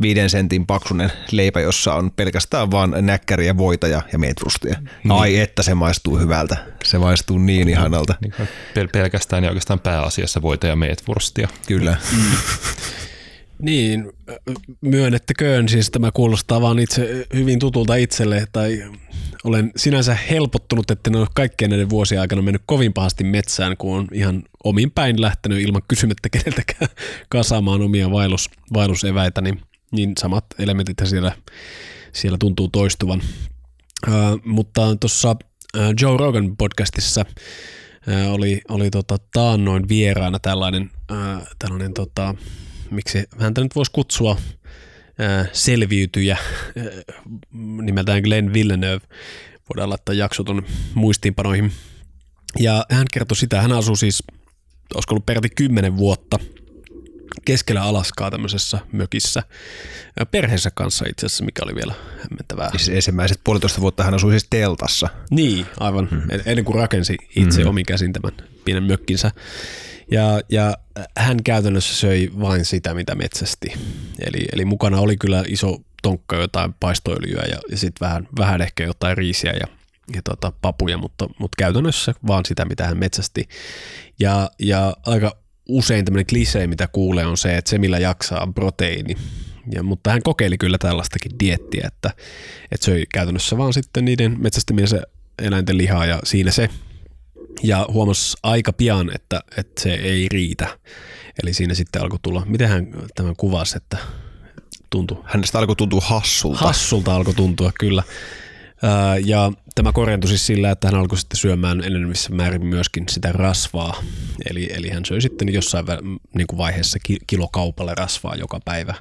viiden sentin paksunen leipä, jossa on pelkästään vaan näkkäriä, voita ja, ja meetrustia. Niin. Ai että se maistuu hyvältä. Se maistuu niin ihanalta. Niin, pel- pelkästään ja oikeastaan pääasiassa voita ja meetwurstia. Kyllä. Mm. Niin, myönnettäköön, siis tämä kuulostaa vaan itse hyvin tutulta itselle, tai olen sinänsä helpottunut, että ne on kaikkien näiden vuosien aikana mennyt kovin pahasti metsään, kun on ihan omin päin lähtenyt ilman kysymättä keneltäkään kasaamaan omia vaellus, vaelluseväitä, niin, niin samat elementit siellä, siellä tuntuu toistuvan. Uh, mutta tuossa Joe Rogan podcastissa uh, oli, oli tota, taannoin vieraana tällainen, uh, tällainen tota, miksi häntä nyt voisi kutsua selviytyjä nimeltään Glenn Villeneuve. Voidaan laittaa jakso tuonne muistiinpanoihin. Ja hän kertoi sitä, hän asuu siis, olisiko ollut peräti kymmenen vuotta keskellä Alaskaa tämmöisessä mökissä perheensä kanssa itse asiassa, mikä oli vielä hämmentävää. Siis ensimmäiset puolitoista vuotta hän asui siis teltassa. Niin, aivan. Mm-hmm. Ennen kuin rakensi itse mm-hmm. omin käsin tämän pienen mökkinsä. Ja, ja hän käytännössä söi vain sitä, mitä metsästi. Eli, eli mukana oli kyllä iso tonkka jotain paistoöljyä ja, ja sitten vähän, vähän ehkä jotain riisiä ja, ja tota, papuja, mutta, mutta käytännössä vaan sitä, mitä hän metsästi. Ja, ja aika usein tämmöinen klisee, mitä kuulee, on se, että se, millä jaksaa, on proteiini. Ja, mutta hän kokeili kyllä tällaistakin diettiä, että, että söi käytännössä vaan sitten niiden metsästämisen eläinten lihaa ja siinä se ja huomasi aika pian, että, että se ei riitä. Eli siinä sitten alkoi tulla, miten hän tämän kuvasi, että tuntui. Hänestä alkoi tuntua hassulta. Hassulta alkoi tuntua, kyllä. Ja tämä korjantui siis sillä, että hän alkoi sitten syömään enenevissä määrin myöskin sitä rasvaa. Eli, eli hän söi sitten jossain niin kuin vaiheessa kilokaupalle rasvaa joka päivä,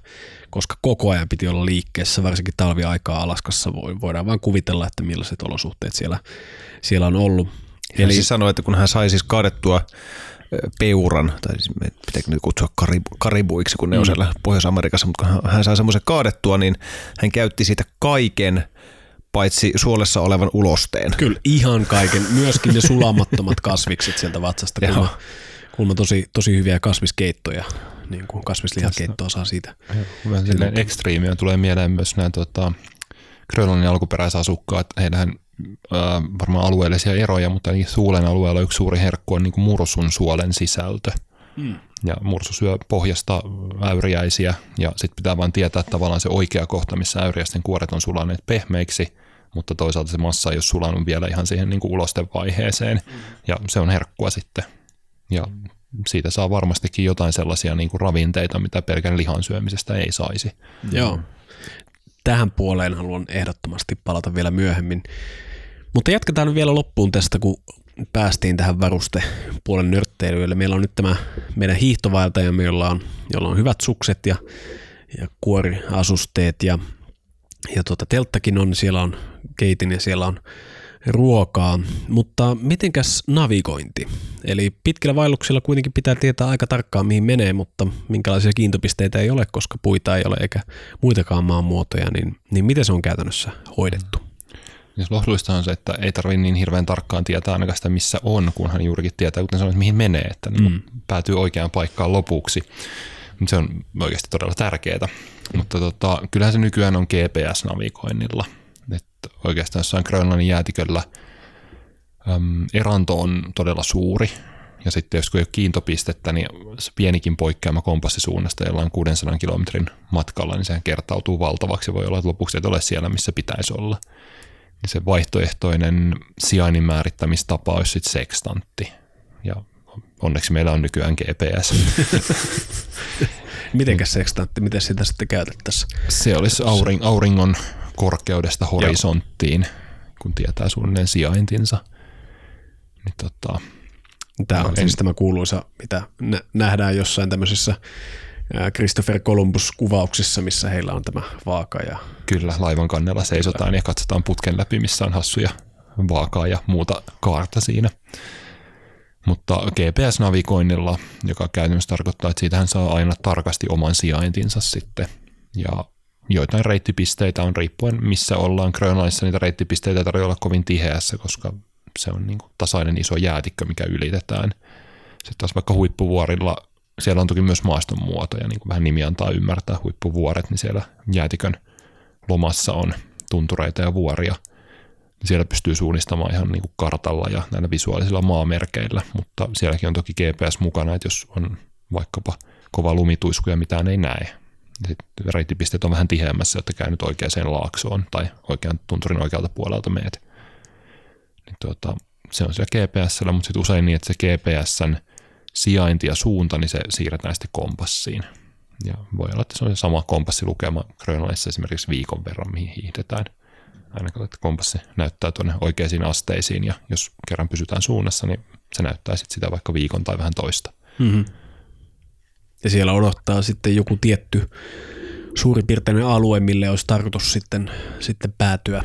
koska koko ajan piti olla liikkeessä, varsinkin talviaikaa Alaskassa. Voidaan vain kuvitella, että millaiset olosuhteet siellä, siellä on ollut. Eli siis sanoi, että kun hän sai siis kaadettua peuran, tai siis pitääkö nyt kutsua karibu, karibuiksi, kun ne mm. on siellä Pohjois-Amerikassa, mutta kun hän sai semmoisen kaadettua, niin hän käytti siitä kaiken paitsi suolessa olevan ulosteen. Kyllä, ihan kaiken. Myöskin ne sulamattomat kasvikset sieltä vatsasta, kun kuulemma tosi, tosi hyviä kasviskeittoja, niin kuin kasvislihakeittoa saa siitä. Vähän silleen ekstriimiä tulee mieleen myös nämä tota, Grönlannin alkuperäisasukkaat, varmaan alueellisia eroja, mutta niin suolen alueella yksi suuri herkku on niin kuin mursun suolen sisältö. Hmm. Ja mursu syö pohjasta äyriäisiä ja sitten pitää vain tietää tavallaan se oikea kohta, missä äyriäisten kuoret on sulaneet pehmeiksi, mutta toisaalta se massa ei ole sulanut vielä ihan siihen niin kuin ulostevaiheeseen hmm. ja se on herkkua sitten. Ja siitä saa varmastikin jotain sellaisia niin kuin ravinteita, mitä pelkän lihan syömisestä ei saisi. Joo. Tähän puoleen haluan ehdottomasti palata vielä myöhemmin. Mutta jatketaan vielä loppuun tästä, kun päästiin tähän varustepuolen nörtteilyyn. Meillä on nyt tämä meidän hiihtovaeltaja, jolla on, jolla on hyvät sukset ja, ja kuoriasusteet ja, ja tuota, telttakin on, siellä on keitin ja siellä on ruokaa, mutta mitenkäs navigointi? Eli pitkillä vaelluksilla kuitenkin pitää tietää aika tarkkaan mihin menee, mutta minkälaisia kiintopisteitä ei ole, koska puita ei ole eikä muitakaan maanmuotoja, niin, niin miten se on käytännössä hoidettu? Jos lohdullista on se, että ei tarvitse niin hirveän tarkkaan tietää ainakaan sitä, missä on, kunhan juurikin tietää, kuten sanoit, mihin menee, että niin mm. päätyy oikeaan paikkaan lopuksi. Se on oikeasti todella tärkeää. Mutta tota, kyllähän se nykyään on GPS-navigoinnilla – että oikeastaan jossain Grönlannin jäätiköllä äm, eranto on todella suuri, ja sitten jos ei ole kiintopistettä, niin se pienikin poikkeama kompassisuunnasta jollain 600 kilometrin matkalla, niin sehän kertautuu valtavaksi. Voi olla, että lopuksi et ole siellä, missä pitäisi olla. Ja se vaihtoehtoinen sijainnin määrittämistapa olisi sitten sekstantti. Ja onneksi meillä on nykyään GPS. Mitenkäs sekstantti, miten sitä sitten käytettäisiin? Se olisi auring, auringon korkeudesta horisonttiin, Joo. kun tietää suunnilleen sijaintinsa. Niin tota, Tämä on en... siis tämä kuuluisa, mitä nähdään jossain tämmöisissä Christopher Columbus-kuvauksissa, missä heillä on tämä vaaka. Ja... Kyllä, laivan kannella seisotaan ja katsotaan putken läpi, missä on hassuja vaakaa ja muuta kaarta siinä. Mutta GPS-navigoinnilla, joka käytännössä tarkoittaa, että siitähän saa aina tarkasti oman sijaintinsa sitten. Ja joitain reittipisteitä on riippuen missä ollaan. Grönlannissa niitä reittipisteitä ei tarvitse olla kovin tiheässä, koska se on niin kuin tasainen iso jäätikkö, mikä ylitetään. Sitten taas vaikka huippuvuorilla, siellä on toki myös maaston muotoja, niin kuin vähän nimi antaa ymmärtää, huippuvuoret, niin siellä jäätikön lomassa on tuntureita ja vuoria. Siellä pystyy suunnistamaan ihan niin kuin kartalla ja näillä visuaalisilla maamerkeillä, mutta sielläkin on toki GPS mukana, että jos on vaikkapa kova lumituisku ja mitään ei näe, sitten reittipisteet on vähän tiheämmässä, että käynyt oikeaan laaksoon tai oikean tunturin oikealta puolelta meet. Niin tuota, se on siellä GPSllä, mutta sitten usein niin, että se GPSn sijainti ja suunta, niin se siirretään sitten kompassiin. Ja voi olla, että se on se sama kompassilukema Grönlannissa esimerkiksi viikon verran, mihin hiihdetään. Aina kun kompassi näyttää tuonne oikeisiin asteisiin ja jos kerran pysytään suunnassa, niin se näyttää sitten sitä vaikka viikon tai vähän toista. Mm-hmm. Ja siellä odottaa sitten joku tietty suuripiirteinen alue, mille olisi tarkoitus sitten, sitten päätyä.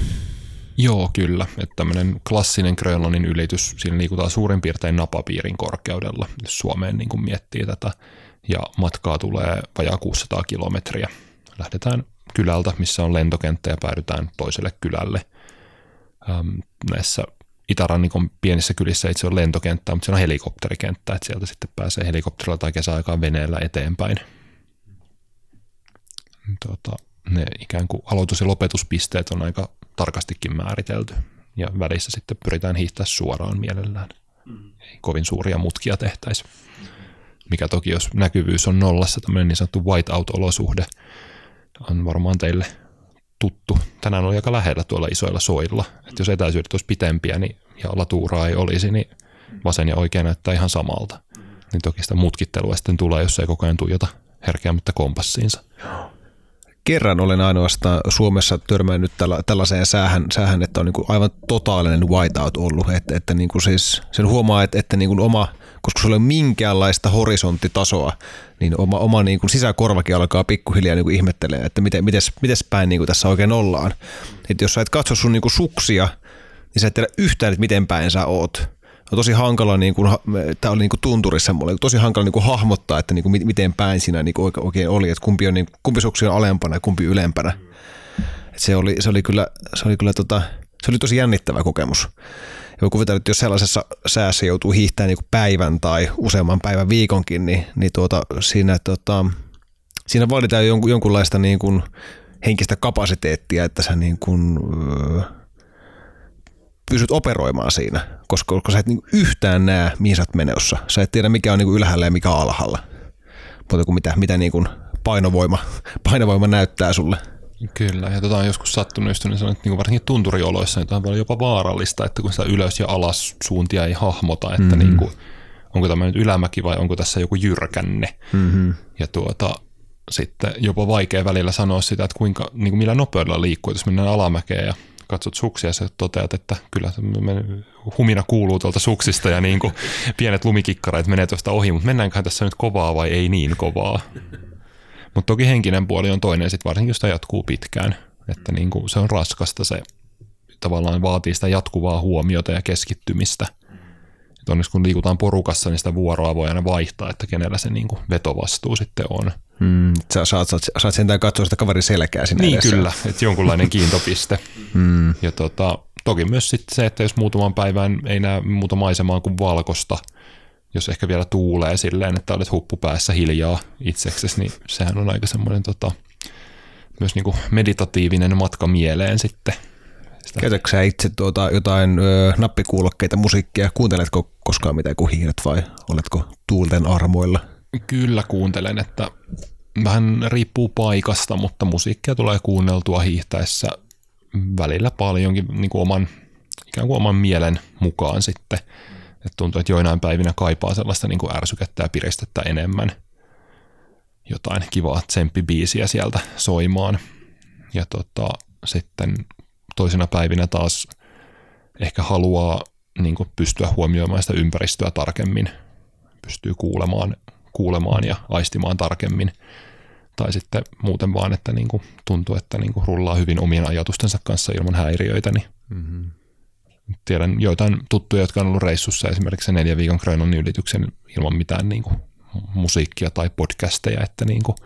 Joo, kyllä. Että tämmöinen klassinen Grönlannin ylitys, siinä liikutaan suurin piirtein napapiirin korkeudella, jos Suomeen niin kuin miettii tätä. Ja matkaa tulee vajaa 600 kilometriä. Lähdetään kylältä, missä on lentokenttä ja päädytään toiselle kylälle. Ähm, näissä Itärannikon pienissä kylissä itse on lentokenttä, mutta siellä on helikopterikenttä, että sieltä sitten pääsee helikopterilla tai kesäaikaan veneellä eteenpäin. Tota, ne ikään kuin aloitus- ja lopetuspisteet on aika tarkastikin määritelty ja välissä sitten pyritään hiihtää suoraan mielellään. Ei kovin suuria mutkia tehtäisi. Mikä toki, jos näkyvyys on nollassa, tämmöinen niin sanottu whiteout-olosuhde, on varmaan teille tuttu. Tänään oli aika lähellä tuolla isoilla soilla. Että jos etäisyydet olisi pitempiä niin, ja latuuraa ei olisi, niin vasen ja oikein näyttää ihan samalta. Niin toki sitä mutkittelua sitten tulee, jos ei koko ajan tuijota herkeämättä kompassiinsa. Kerran olen ainoastaan Suomessa törmännyt tällä, tällaiseen säähän, säähän, että on niin kuin aivan totaalinen whiteout ollut. Että, että niin kuin siis sen huomaa, että, että niin kuin oma – koska sulla ei ole minkäänlaista horisonttitasoa, niin oma, oma niin kuin sisäkorvakin alkaa pikkuhiljaa niin kuin ihmettelee, että miten, mites, mites päin niin kuin tässä oikein ollaan. Että jos sä et katso sun niin kuin suksia, niin sä et tiedä yhtään, että miten päin sä oot. On tosi hankala, niin kuin, tämä oli niin kuin tunturissa mulle, tosi hankala niin kuin hahmottaa, että niin kuin miten päin siinä niin kuin oikein oli, että kumpi, on, niin, kumpi suksi on alempana ja kumpi ylempänä. Et se, oli, se oli kyllä, se oli kyllä tota, se oli tosi jännittävä kokemus. Ja kuvitellaan, että jos sellaisessa säässä joutuu hiihtämään niin päivän tai useamman päivän viikonkin, niin, niin tuota, siinä, tota, siinä vaaditaan jonkun, jonkunlaista niin kuin henkistä kapasiteettia, että sä niin kuin, öö, pysyt operoimaan siinä, koska, koska sä et niin yhtään näe, mihin sä oot menossa. Sä et tiedä, mikä on niin ylhäällä ja mikä on alhaalla, mutta mitä, mitä niin kuin painovoima, painovoima näyttää sulle. Kyllä, ja tota on joskus sattunut just, niin sanon, että niin varsinkin tunturioloissa niin on jopa vaarallista, että kun sitä ylös ja alas suuntia ei hahmota, että mm-hmm. niin kuin, onko tämä nyt ylämäki vai onko tässä joku jyrkänne. Mm-hmm. Ja tuota, sitten jopa vaikea välillä sanoa sitä, että kuinka, niin kuin millä nopeudella liikkuu, jos mennään alamäkeen ja katsot suksia ja sä toteat, että kyllä humina kuuluu tuolta suksista ja niin kuin pienet lumikikkarat menee tuosta ohi, mutta mennäänköhän tässä nyt kovaa vai ei niin kovaa. Mutta toki henkinen puoli on toinen, sit varsinkin jos sitä jatkuu pitkään. Että niin kuin se on raskasta, se tavallaan vaatii sitä jatkuvaa huomiota ja keskittymistä. Et onneksi kun liikutaan porukassa, niin sitä vuoroa voi aina vaihtaa, että kenellä se niin kuin vetovastuu sitten on. Mm, sä saat, saat, saat sentään katsoa sitä kaverin selkää sinne Niin edessä. kyllä, että jonkunlainen kiintopiste. Mm. Ja tota, toki myös sitten se, että jos muutaman päivän ei näe muuta maisemaa kuin valkosta, jos ehkä vielä tuulee silleen, että olet huppupäässä hiljaa itseksesi, niin sehän on aika semmoinen tota, myös niin kuin meditatiivinen matka mieleen sitten. Sitä. Käytätkö sä itse tuota, jotain ö, nappikuulokkeita, musiikkia? Kuunteletko koskaan mitään kuin hiiret vai oletko tuulten armoilla? Kyllä kuuntelen, että vähän riippuu paikasta, mutta musiikkia tulee kuunneltua hiihtäessä välillä paljonkin niin kuin oman, ikään kuin oman mielen mukaan sitten. Et tuntuu, että joinain päivinä kaipaa sellaista niin kuin ärsykettä ja piristettä enemmän. Jotain kivaa tsemppibiisiä sieltä soimaan. Ja tota, sitten toisina päivinä taas ehkä haluaa niin kuin pystyä huomioimaan sitä ympäristöä tarkemmin. Pystyy kuulemaan, kuulemaan ja aistimaan tarkemmin. Tai sitten muuten vaan, että niin kuin tuntuu, että niin kuin rullaa hyvin omien ajatustensa kanssa ilman häiriöitä. Niin mm-hmm. Tiedän joitain tuttuja, jotka on ollut reissussa esimerkiksi neljän viikon Grönlannin ylityksen ilman mitään niin kuin musiikkia tai podcasteja, että niin kuin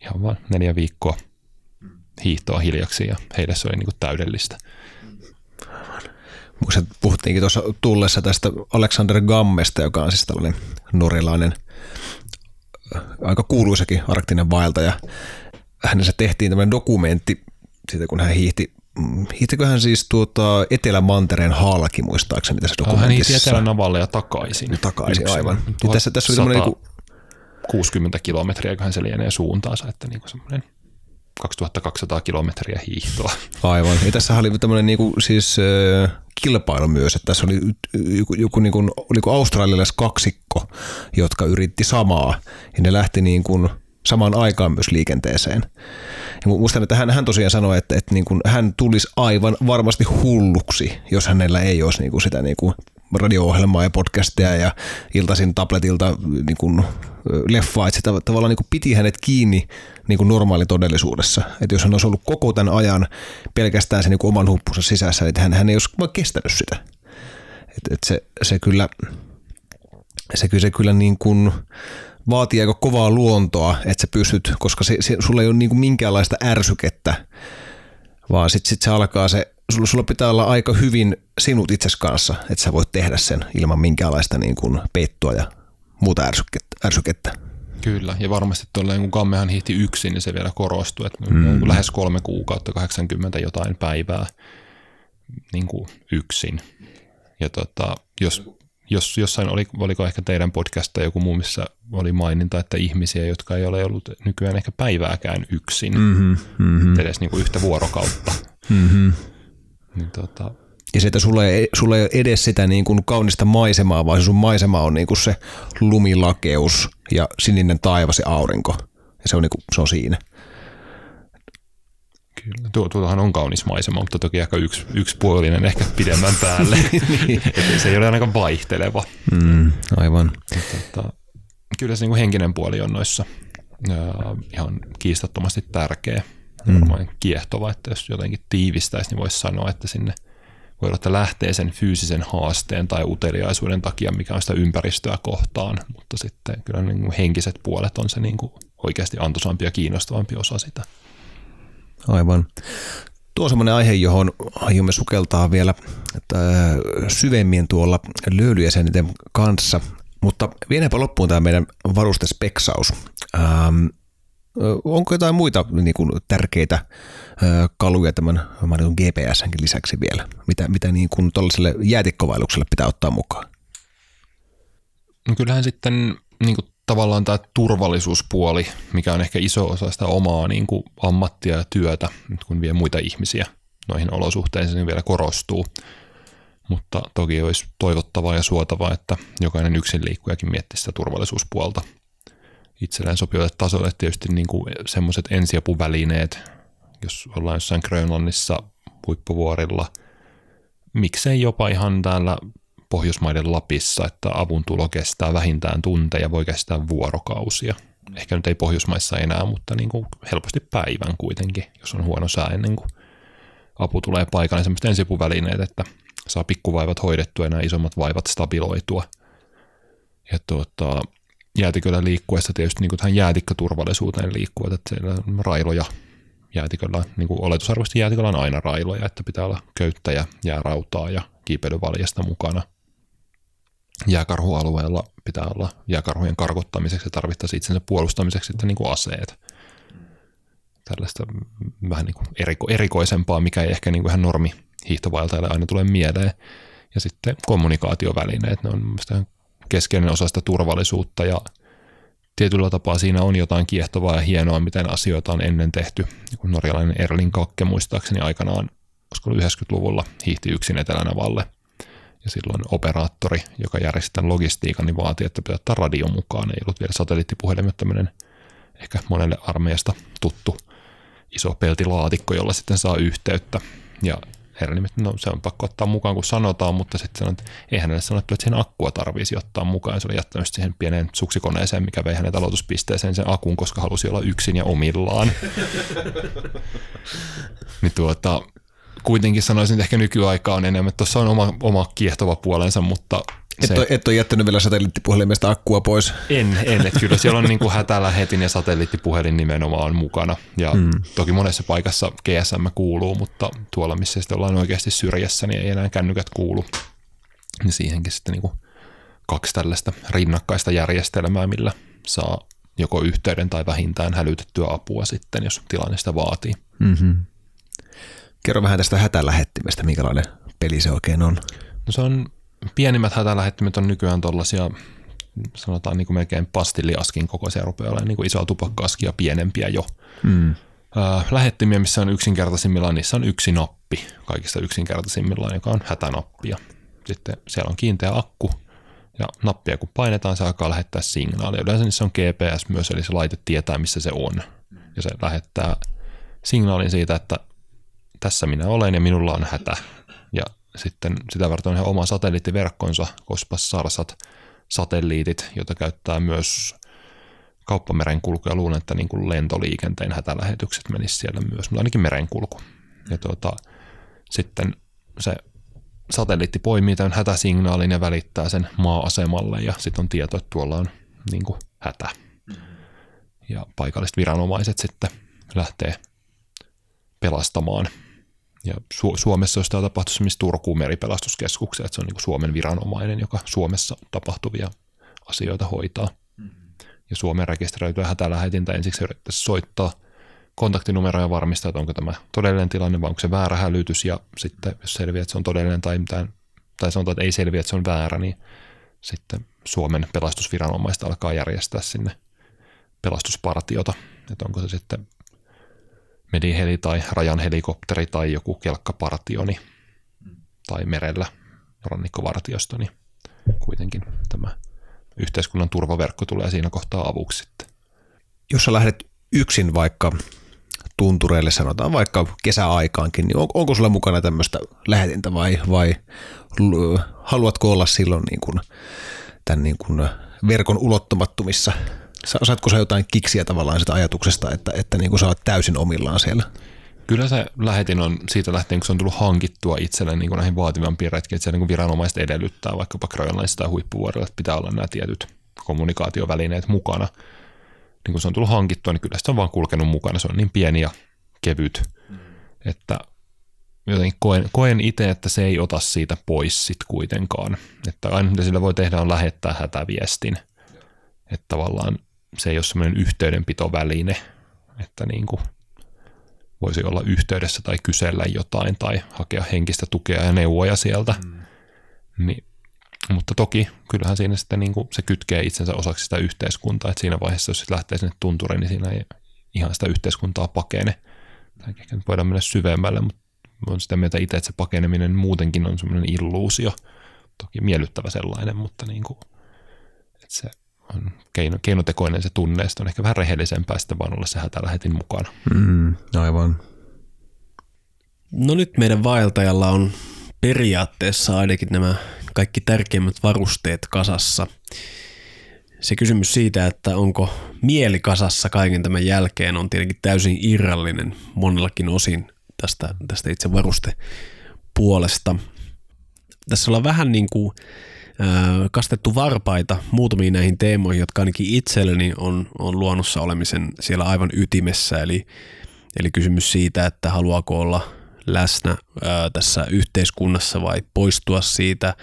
ihan vain neljä viikkoa hiihtoa hiljaksi ja heille se oli niin kuin täydellistä. Muistat, puhuttiinkin tuossa tullessa tästä Alexander Gammesta, joka on siis tällainen norjalainen aika kuuluisakin arktinen vaeltaja. Hänessä tehtiin tämmöinen dokumentti siitä, kun hän hiihti Hiihtikö hän siis tuota Etelä-Mantereen halki, muistaakseni tässä dokumentissa? Hän hiihti Etelä-Navalle ja takaisin. Ja takaisin, Yksin. aivan. Ja tässä, tässä oli tämmöinen niin 60 kilometriä, hän se lienee suuntaansa, että niin semmoinen 2200 kilometriä hiihtoa. Aivan. Ja tässä oli tämmöinen niin kuin, siis äh, kilpailu myös, että tässä oli joku, joku niin kuin, oliko australialais kaksikko, jotka yritti samaa, ja ne lähti niin kuin, samaan aikaan myös liikenteeseen. Ja muistan, että hän, hän tosiaan sanoi, että, että niin kuin, hän tulisi aivan varmasti hulluksi, jos hänellä ei olisi niin kuin sitä niin kuin radio-ohjelmaa ja podcastia ja iltaisin tabletilta niin kuin leffaa, että se tavallaan niin kuin piti hänet kiinni niin kuin normaali todellisuudessa. Että jos hän olisi ollut koko tämän ajan pelkästään sen niin oman huppunsa sisässä, niin hän, hän ei olisi vaan kestänyt sitä. Et, et se, se kyllä, se kyllä, se kyllä niin kuin vaatii aika kovaa luontoa, että sä pystyt, koska se, se, sulla ei ole niin kuin minkäänlaista ärsykettä, vaan sitten sit se alkaa se, sulla, sulla pitää olla aika hyvin sinut itses kanssa, että sä voit tehdä sen ilman minkäänlaista niin kuin peittoa ja muuta ärsykettä. ärsykettä. Kyllä, ja varmasti tuolla kun Kammehan hiihti yksin, niin se vielä korostuu, että mm. lähes kolme kuukautta, 80 jotain päivää niin kuin yksin. Ja tota, jos, jos jossain oli, oliko ehkä teidän podcasta joku muu, missä oli maininta, että ihmisiä, jotka ei ole ollut nykyään ehkä päivääkään yksin, mm-hmm, mm-hmm. edes niin kuin yhtä vuorokautta. Mm-hmm. Niin tota, ja se, että sulla ei, sulla ei ole edes sitä niin kuin kaunista maisemaa, vaan se sun maisema on niin kuin se lumilakeus ja sininen taivas ja aurinko. Ja se on, niin kuin, se on siinä. Kyllä. Tuo, tuotahan on kaunis maisema, mutta toki aika yksi, yksipuolinen ehkä pidemmän päälle. niin. se ei ole ainakaan vaihteleva. Mm, aivan. Tota, kyllä se niin kuin henkinen puoli on noissa uh, ihan kiistattomasti tärkeä. Mm. Varmaan kiehtova, että jos jotenkin tiivistäisi, niin voisi sanoa, että sinne voi olla, että lähtee sen fyysisen haasteen tai uteliaisuuden takia, mikä on sitä ympäristöä kohtaan, mutta sitten kyllä niin kuin henkiset puolet on se niin kuin oikeasti antoisampi ja kiinnostavampi osa sitä. Aivan. Tuo on semmoinen aihe, johon aiomme sukeltaa vielä että syvemmin tuolla löylyjäseniten kanssa, mutta vienäpä loppuun tämä meidän varustespeksaus. Ähm, onko jotain muita niin kuin, tärkeitä kaluja tämän GPSnkin lisäksi vielä, mitä, mitä niin kuin tuollaiselle jäätikkovailukselle pitää ottaa mukaan? No kyllähän sitten niin kuin tavallaan tämä turvallisuuspuoli, mikä on ehkä iso osa sitä omaa niin kuin ammattia ja työtä, kun vie muita ihmisiä noihin olosuhteisiin, niin vielä korostuu. Mutta toki olisi toivottavaa ja suotavaa, että jokainen yksin liikkujakin miettisi sitä turvallisuuspuolta itselleen sopivalle tasolle. Tietysti niin semmoiset ensiapuvälineet, jos ollaan jossain Grönlannissa huippuvuorilla. Miksei jopa ihan täällä Pohjoismaiden Lapissa, että avun tulo kestää vähintään tunteja, voi kestää vuorokausia. Ehkä nyt ei Pohjoismaissa enää, mutta niin kuin helposti päivän kuitenkin, jos on huono sää ennen kuin apu tulee paikalle. Niin semmoista ensipuvälineet, että saa pikkuvaivat hoidettua ja nämä isommat vaivat stabiloitua. Ja tuota, jäätiköllä liikkuessa tietysti niin tähän jäätikköturvallisuuteen liikkuvat, että siellä on railoja jäätiköllä, niin kuin oletusarvoisesti jäätiköllä on aina railoja, että pitää olla köyttäjä, jäärautaa ja kiipeilyvaljasta mukana. Jääkarhualueella pitää olla jääkarhujen karkottamiseksi ja tarvittaisiin itsensä puolustamiseksi sitten niin kuin aseet. Tällaista vähän niin kuin eriko, erikoisempaa, mikä ei ehkä niin kuin ihan normi hiihtovaeltajalle aina tulee mieleen. Ja sitten kommunikaatiovälineet, ne on keskeinen osa sitä turvallisuutta ja tietyllä tapaa siinä on jotain kiehtovaa ja hienoa, miten asioita on ennen tehty. Norjalainen Erling Kakke muistaakseni aikanaan, olisiko 90-luvulla, hiihti yksin Etelänavalle. Ja silloin operaattori, joka järjesti tämän logistiikan, niin vaati, että pitää ottaa radio mukaan. Ei ollut vielä satelliittipuhelin, tämmöinen ehkä monelle armeijasta tuttu iso peltilaatikko, jolla sitten saa yhteyttä. Ja herra nimet, no se on pakko ottaa mukaan, kun sanotaan, mutta sitten sanoin, että ei hänelle sanottu, että siihen akkua tarvisi ottaa mukaan. Se oli jättänyt siihen pieneen suksikoneeseen, mikä vei hänet aloituspisteeseen sen akun, koska halusi olla yksin ja omillaan. niin tuota, kuitenkin sanoisin, että ehkä nykyaika on enemmän, että tuossa on oma, oma kiehtova puolensa, mutta et, se, ole, et ole jättänyt vielä satelliittipuhelimesta akkua pois? En, en että kyllä siellä on niin kuin hätälähetin ja satelliittipuhelin nimenomaan mukana. Ja hmm. toki monessa paikassa GSM kuuluu, mutta tuolla missä sitten ollaan oikeasti syrjässä, niin ei enää kännykät kuulu. Niin siihenkin sitten niin kuin kaksi tällaista rinnakkaista järjestelmää, millä saa joko yhteyden tai vähintään hälytettyä apua sitten, jos tilanne sitä vaatii. Mm-hmm. Kerro vähän tästä hätälähettimestä, minkälainen peli se oikein on. No se on pienimmät hätälähettimet on nykyään tuollaisia sanotaan niin kuin melkein pastilliaskin kokoisia rupeaa olemaan niin kuin isoa tupakkaaskia pienempiä jo. Mm. Lähettimiä, missä on yksinkertaisimmillaan, niissä on yksi nappi kaikista yksinkertaisimmillaan, joka on hätänappi. Ja sitten siellä on kiinteä akku, ja nappia kun painetaan, se alkaa lähettää signaalia. Yleensä niissä on GPS myös, eli se laite tietää, missä se on. Ja se lähettää signaalin siitä, että tässä minä olen ja minulla on hätä. Ja sitten sitä varten on ihan oma satelliittiverkkonsa, koska Sarsat satelliitit, joita käyttää myös kauppamerenkulku ja luulen, että niin kuin lentoliikenteen hätälähetykset menisivät siellä myös, mutta ainakin merenkulku. Ja tuota, sitten se satelliitti poimii tämän hätäsignaalin ja välittää sen maa-asemalle ja sitten on tieto, että tuolla on niin kuin hätä. Ja paikalliset viranomaiset sitten lähtee pelastamaan ja Su- Suomessa jos tämä tapahtuisi esimerkiksi Turkuun meripelastuskeskukseen, että se on niin Suomen viranomainen, joka Suomessa tapahtuvia asioita hoitaa. Mm-hmm. Ja Suomen rekisteröityä hätälähetintä ensiksi yrittäisi soittaa kontaktinumeroja ja varmistaa, että onko tämä todellinen tilanne vai onko se väärä hälytys. Ja sitten jos selviää, että se on todellinen tai, mitään, tai sanotaan, että ei selviä, että se on väärä, niin sitten Suomen pelastusviranomaista alkaa järjestää sinne pelastuspartiota. Että onko se sitten mediheli tai rajan helikopteri tai joku kelkkapartioni tai merellä rannikkovartiosto, niin kuitenkin tämä yhteiskunnan turvaverkko tulee siinä kohtaa avuksi sitten. Jos sä lähdet yksin vaikka tuntureille, sanotaan vaikka kesäaikaankin, niin onko sulla mukana tämmöistä lähetintä vai, vai haluatko olla silloin niin kuin, tämän niin kuin verkon ulottumattomissa Saatko sä jotain kiksiä tavallaan sitä ajatuksesta, että, että niin kuin sä oot täysin omillaan siellä? Kyllä se lähetin on siitä lähtien, kun se on tullut hankittua itselleen niin kuin näihin vaativampiin retkiin, että se niin kuin viranomaiset edellyttää vaikkapa Grönlannissa tai huippuvuorilla, että pitää olla nämä tietyt kommunikaatiovälineet mukana. Niin kun se on tullut hankittua, niin kyllä se on vaan kulkenut mukana. Se on niin pieni ja kevyt, mm. että jotenkin koen, koen itse, että se ei ota siitä pois sit kuitenkaan. Että aina mitä sillä voi tehdä on lähettää hätäviestin. Että tavallaan se ei ole semmoinen yhteydenpitoväline, että niin kuin voisi olla yhteydessä tai kysellä jotain tai hakea henkistä tukea ja neuvoja sieltä. Mm. Niin, mutta toki kyllähän siinä sitten niin kuin se kytkee itsensä osaksi sitä yhteiskuntaa, että siinä vaiheessa, jos lähtee sinne tunturiin, niin siinä ei ihan sitä yhteiskuntaa pakene. Tai ehkä nyt voidaan mennä syvemmälle, mutta on sitä mieltä itse, että se pakeneminen muutenkin on semmoinen illuusio. Toki miellyttävä sellainen, mutta niin kuin, että se on keino, keinotekoinen se tunne, on ehkä vähän rehellisempää sitten vaan olla se hätälähetin mukana. Mm, aivan. No nyt meidän vaeltajalla on periaatteessa ainakin nämä kaikki tärkeimmät varusteet kasassa. Se kysymys siitä, että onko mieli kasassa kaiken tämän jälkeen, on tietenkin täysin irrallinen monellakin osin tästä, tästä itse varustepuolesta. Tässä ollaan vähän niin kuin kastettu varpaita muutamiin näihin teemoihin, jotka ainakin itselleni on, on luonnossa olemisen siellä aivan ytimessä. Eli, eli kysymys siitä, että haluaako olla läsnä ää, tässä yhteiskunnassa vai poistua siitä.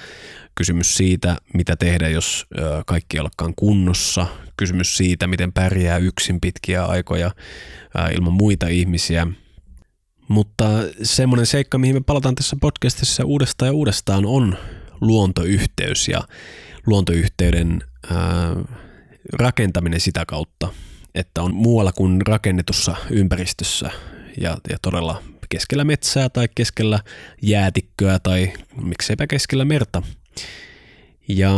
Kysymys siitä, mitä tehdä, jos ää, kaikki ei kunnossa. Kysymys siitä, miten pärjää yksin pitkiä aikoja ää, ilman muita ihmisiä. Mutta semmoinen seikka, mihin me palataan tässä podcastissa uudestaan ja uudestaan, on luontoyhteys ja luontoyhteyden rakentaminen sitä kautta, että on muualla kuin rakennetussa ympäristössä ja, ja todella keskellä metsää tai keskellä jäätikköä tai mikseipä keskellä merta. Ja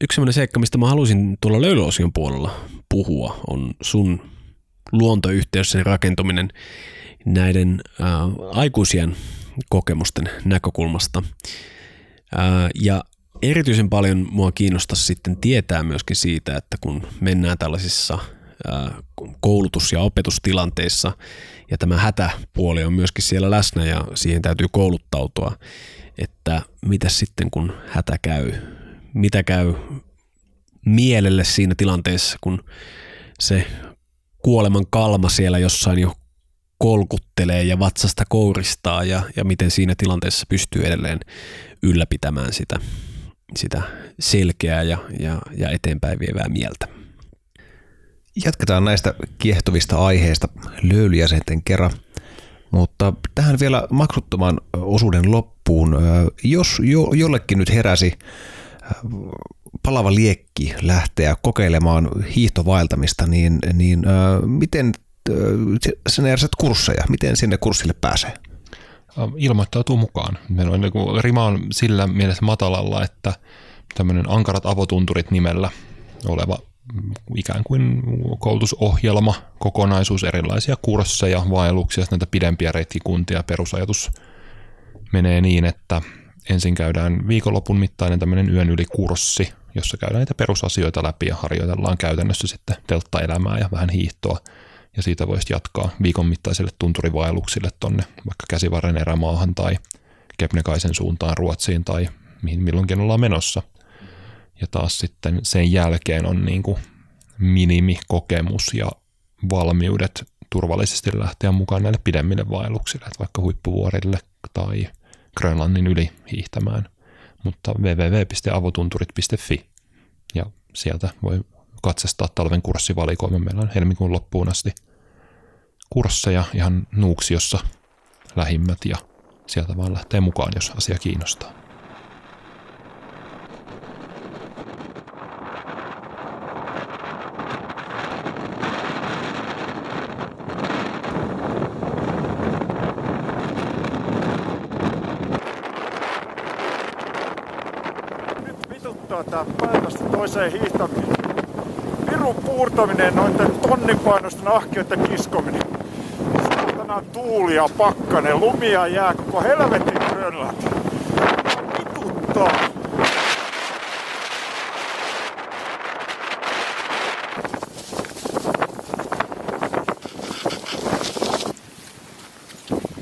yksi sellainen seikka, mistä mä halusin tuolla löylyosion puolella puhua, on sun luontoyhteys, sen rakentuminen näiden aikuisien kokemusten näkökulmasta. Ja erityisen paljon mua kiinnostaa sitten tietää myöskin siitä, että kun mennään tällaisissa koulutus- ja opetustilanteissa, ja tämä hätäpuoli on myöskin siellä läsnä ja siihen täytyy kouluttautua, että mitä sitten kun hätä käy, mitä käy mielelle siinä tilanteessa, kun se kuoleman kalma siellä jossain jo kolkuttelee ja vatsasta kouristaa ja, ja miten siinä tilanteessa pystyy edelleen ylläpitämään sitä, sitä selkeää ja, ja, ja eteenpäin vievää mieltä. Jatketaan näistä kiehtovista aiheista löylyjäsenten kerran, mutta tähän vielä maksuttoman osuuden loppuun. Jos jo, jollekin nyt heräsi palava liekki lähteä kokeilemaan hiihtovaeltamista, niin, niin miten sinä järjestät kursseja? Miten sinne kurssille pääsee? Ilmoittautuu mukaan. Meillä on niin rima on sillä mielessä matalalla, että tämmöinen Ankarat avotunturit nimellä oleva ikään kuin koulutusohjelma, kokonaisuus, erilaisia kursseja, vaelluksia, näitä pidempiä retkikuntia. Perusajatus menee niin, että ensin käydään viikonlopun mittainen tämmöinen yön yli kurssi, jossa käydään niitä perusasioita läpi ja harjoitellaan käytännössä sitten telttaelämää ja vähän hiihtoa. Ja siitä voisi jatkaa viikon mittaiselle tunturivaelluksille tonne vaikka käsivarren erämaahan tai Kepnekaisen suuntaan Ruotsiin tai mihin milloinkin ollaan menossa – ja taas sitten sen jälkeen on niin kuin minimikokemus ja valmiudet turvallisesti lähteä mukaan näille pidemmille vaelluksille, että vaikka huippuvuorille tai Grönlannin yli hiihtämään. Mutta www.avotunturit.fi ja sieltä voi katsastaa talven kurssivalikoima. Meillä on helmikuun loppuun asti kursseja ihan Nuuksiossa lähimmät ja sieltä vaan lähtee mukaan, jos asia kiinnostaa. toiseen hiihtäminen. Pirun puurtaminen, noiden tonnipainoisten ahkioiden kiskominen. Saatana tuuli ja pakkanen, lumia jää koko helvetin Grönlanti. Vituttaa.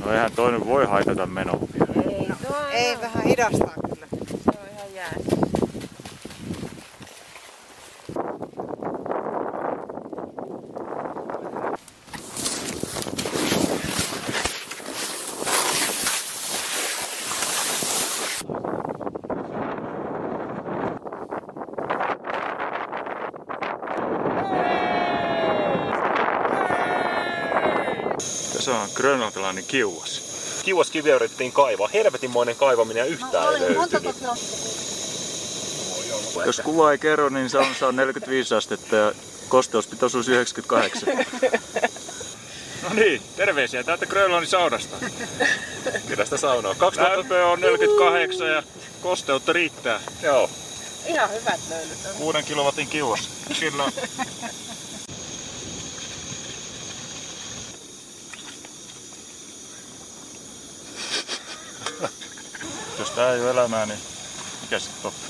No eihän toinen voi haitata menoa. Ei, no, ei vähän hidastaa grönlantilainen kiuas. Kiuaskivi yritettiin kaivaa. Helvetinmoinen kaivaminen ja yhtään no, ei löytynyt. Jos kuva ei kerro, niin se on, se on 45 astetta ja kosteuspitoisuus 98. No niin, terveisiä täältä Grönlannin saunasta. Kyllä sitä saunaa. 2000... Lämpö on 48 ja kosteutta riittää. Joo. Ihan hyvät löylyt on. 6 kilowatin kiuas. Kyllä. Tää ei ole elämää, niin mikä sitten on?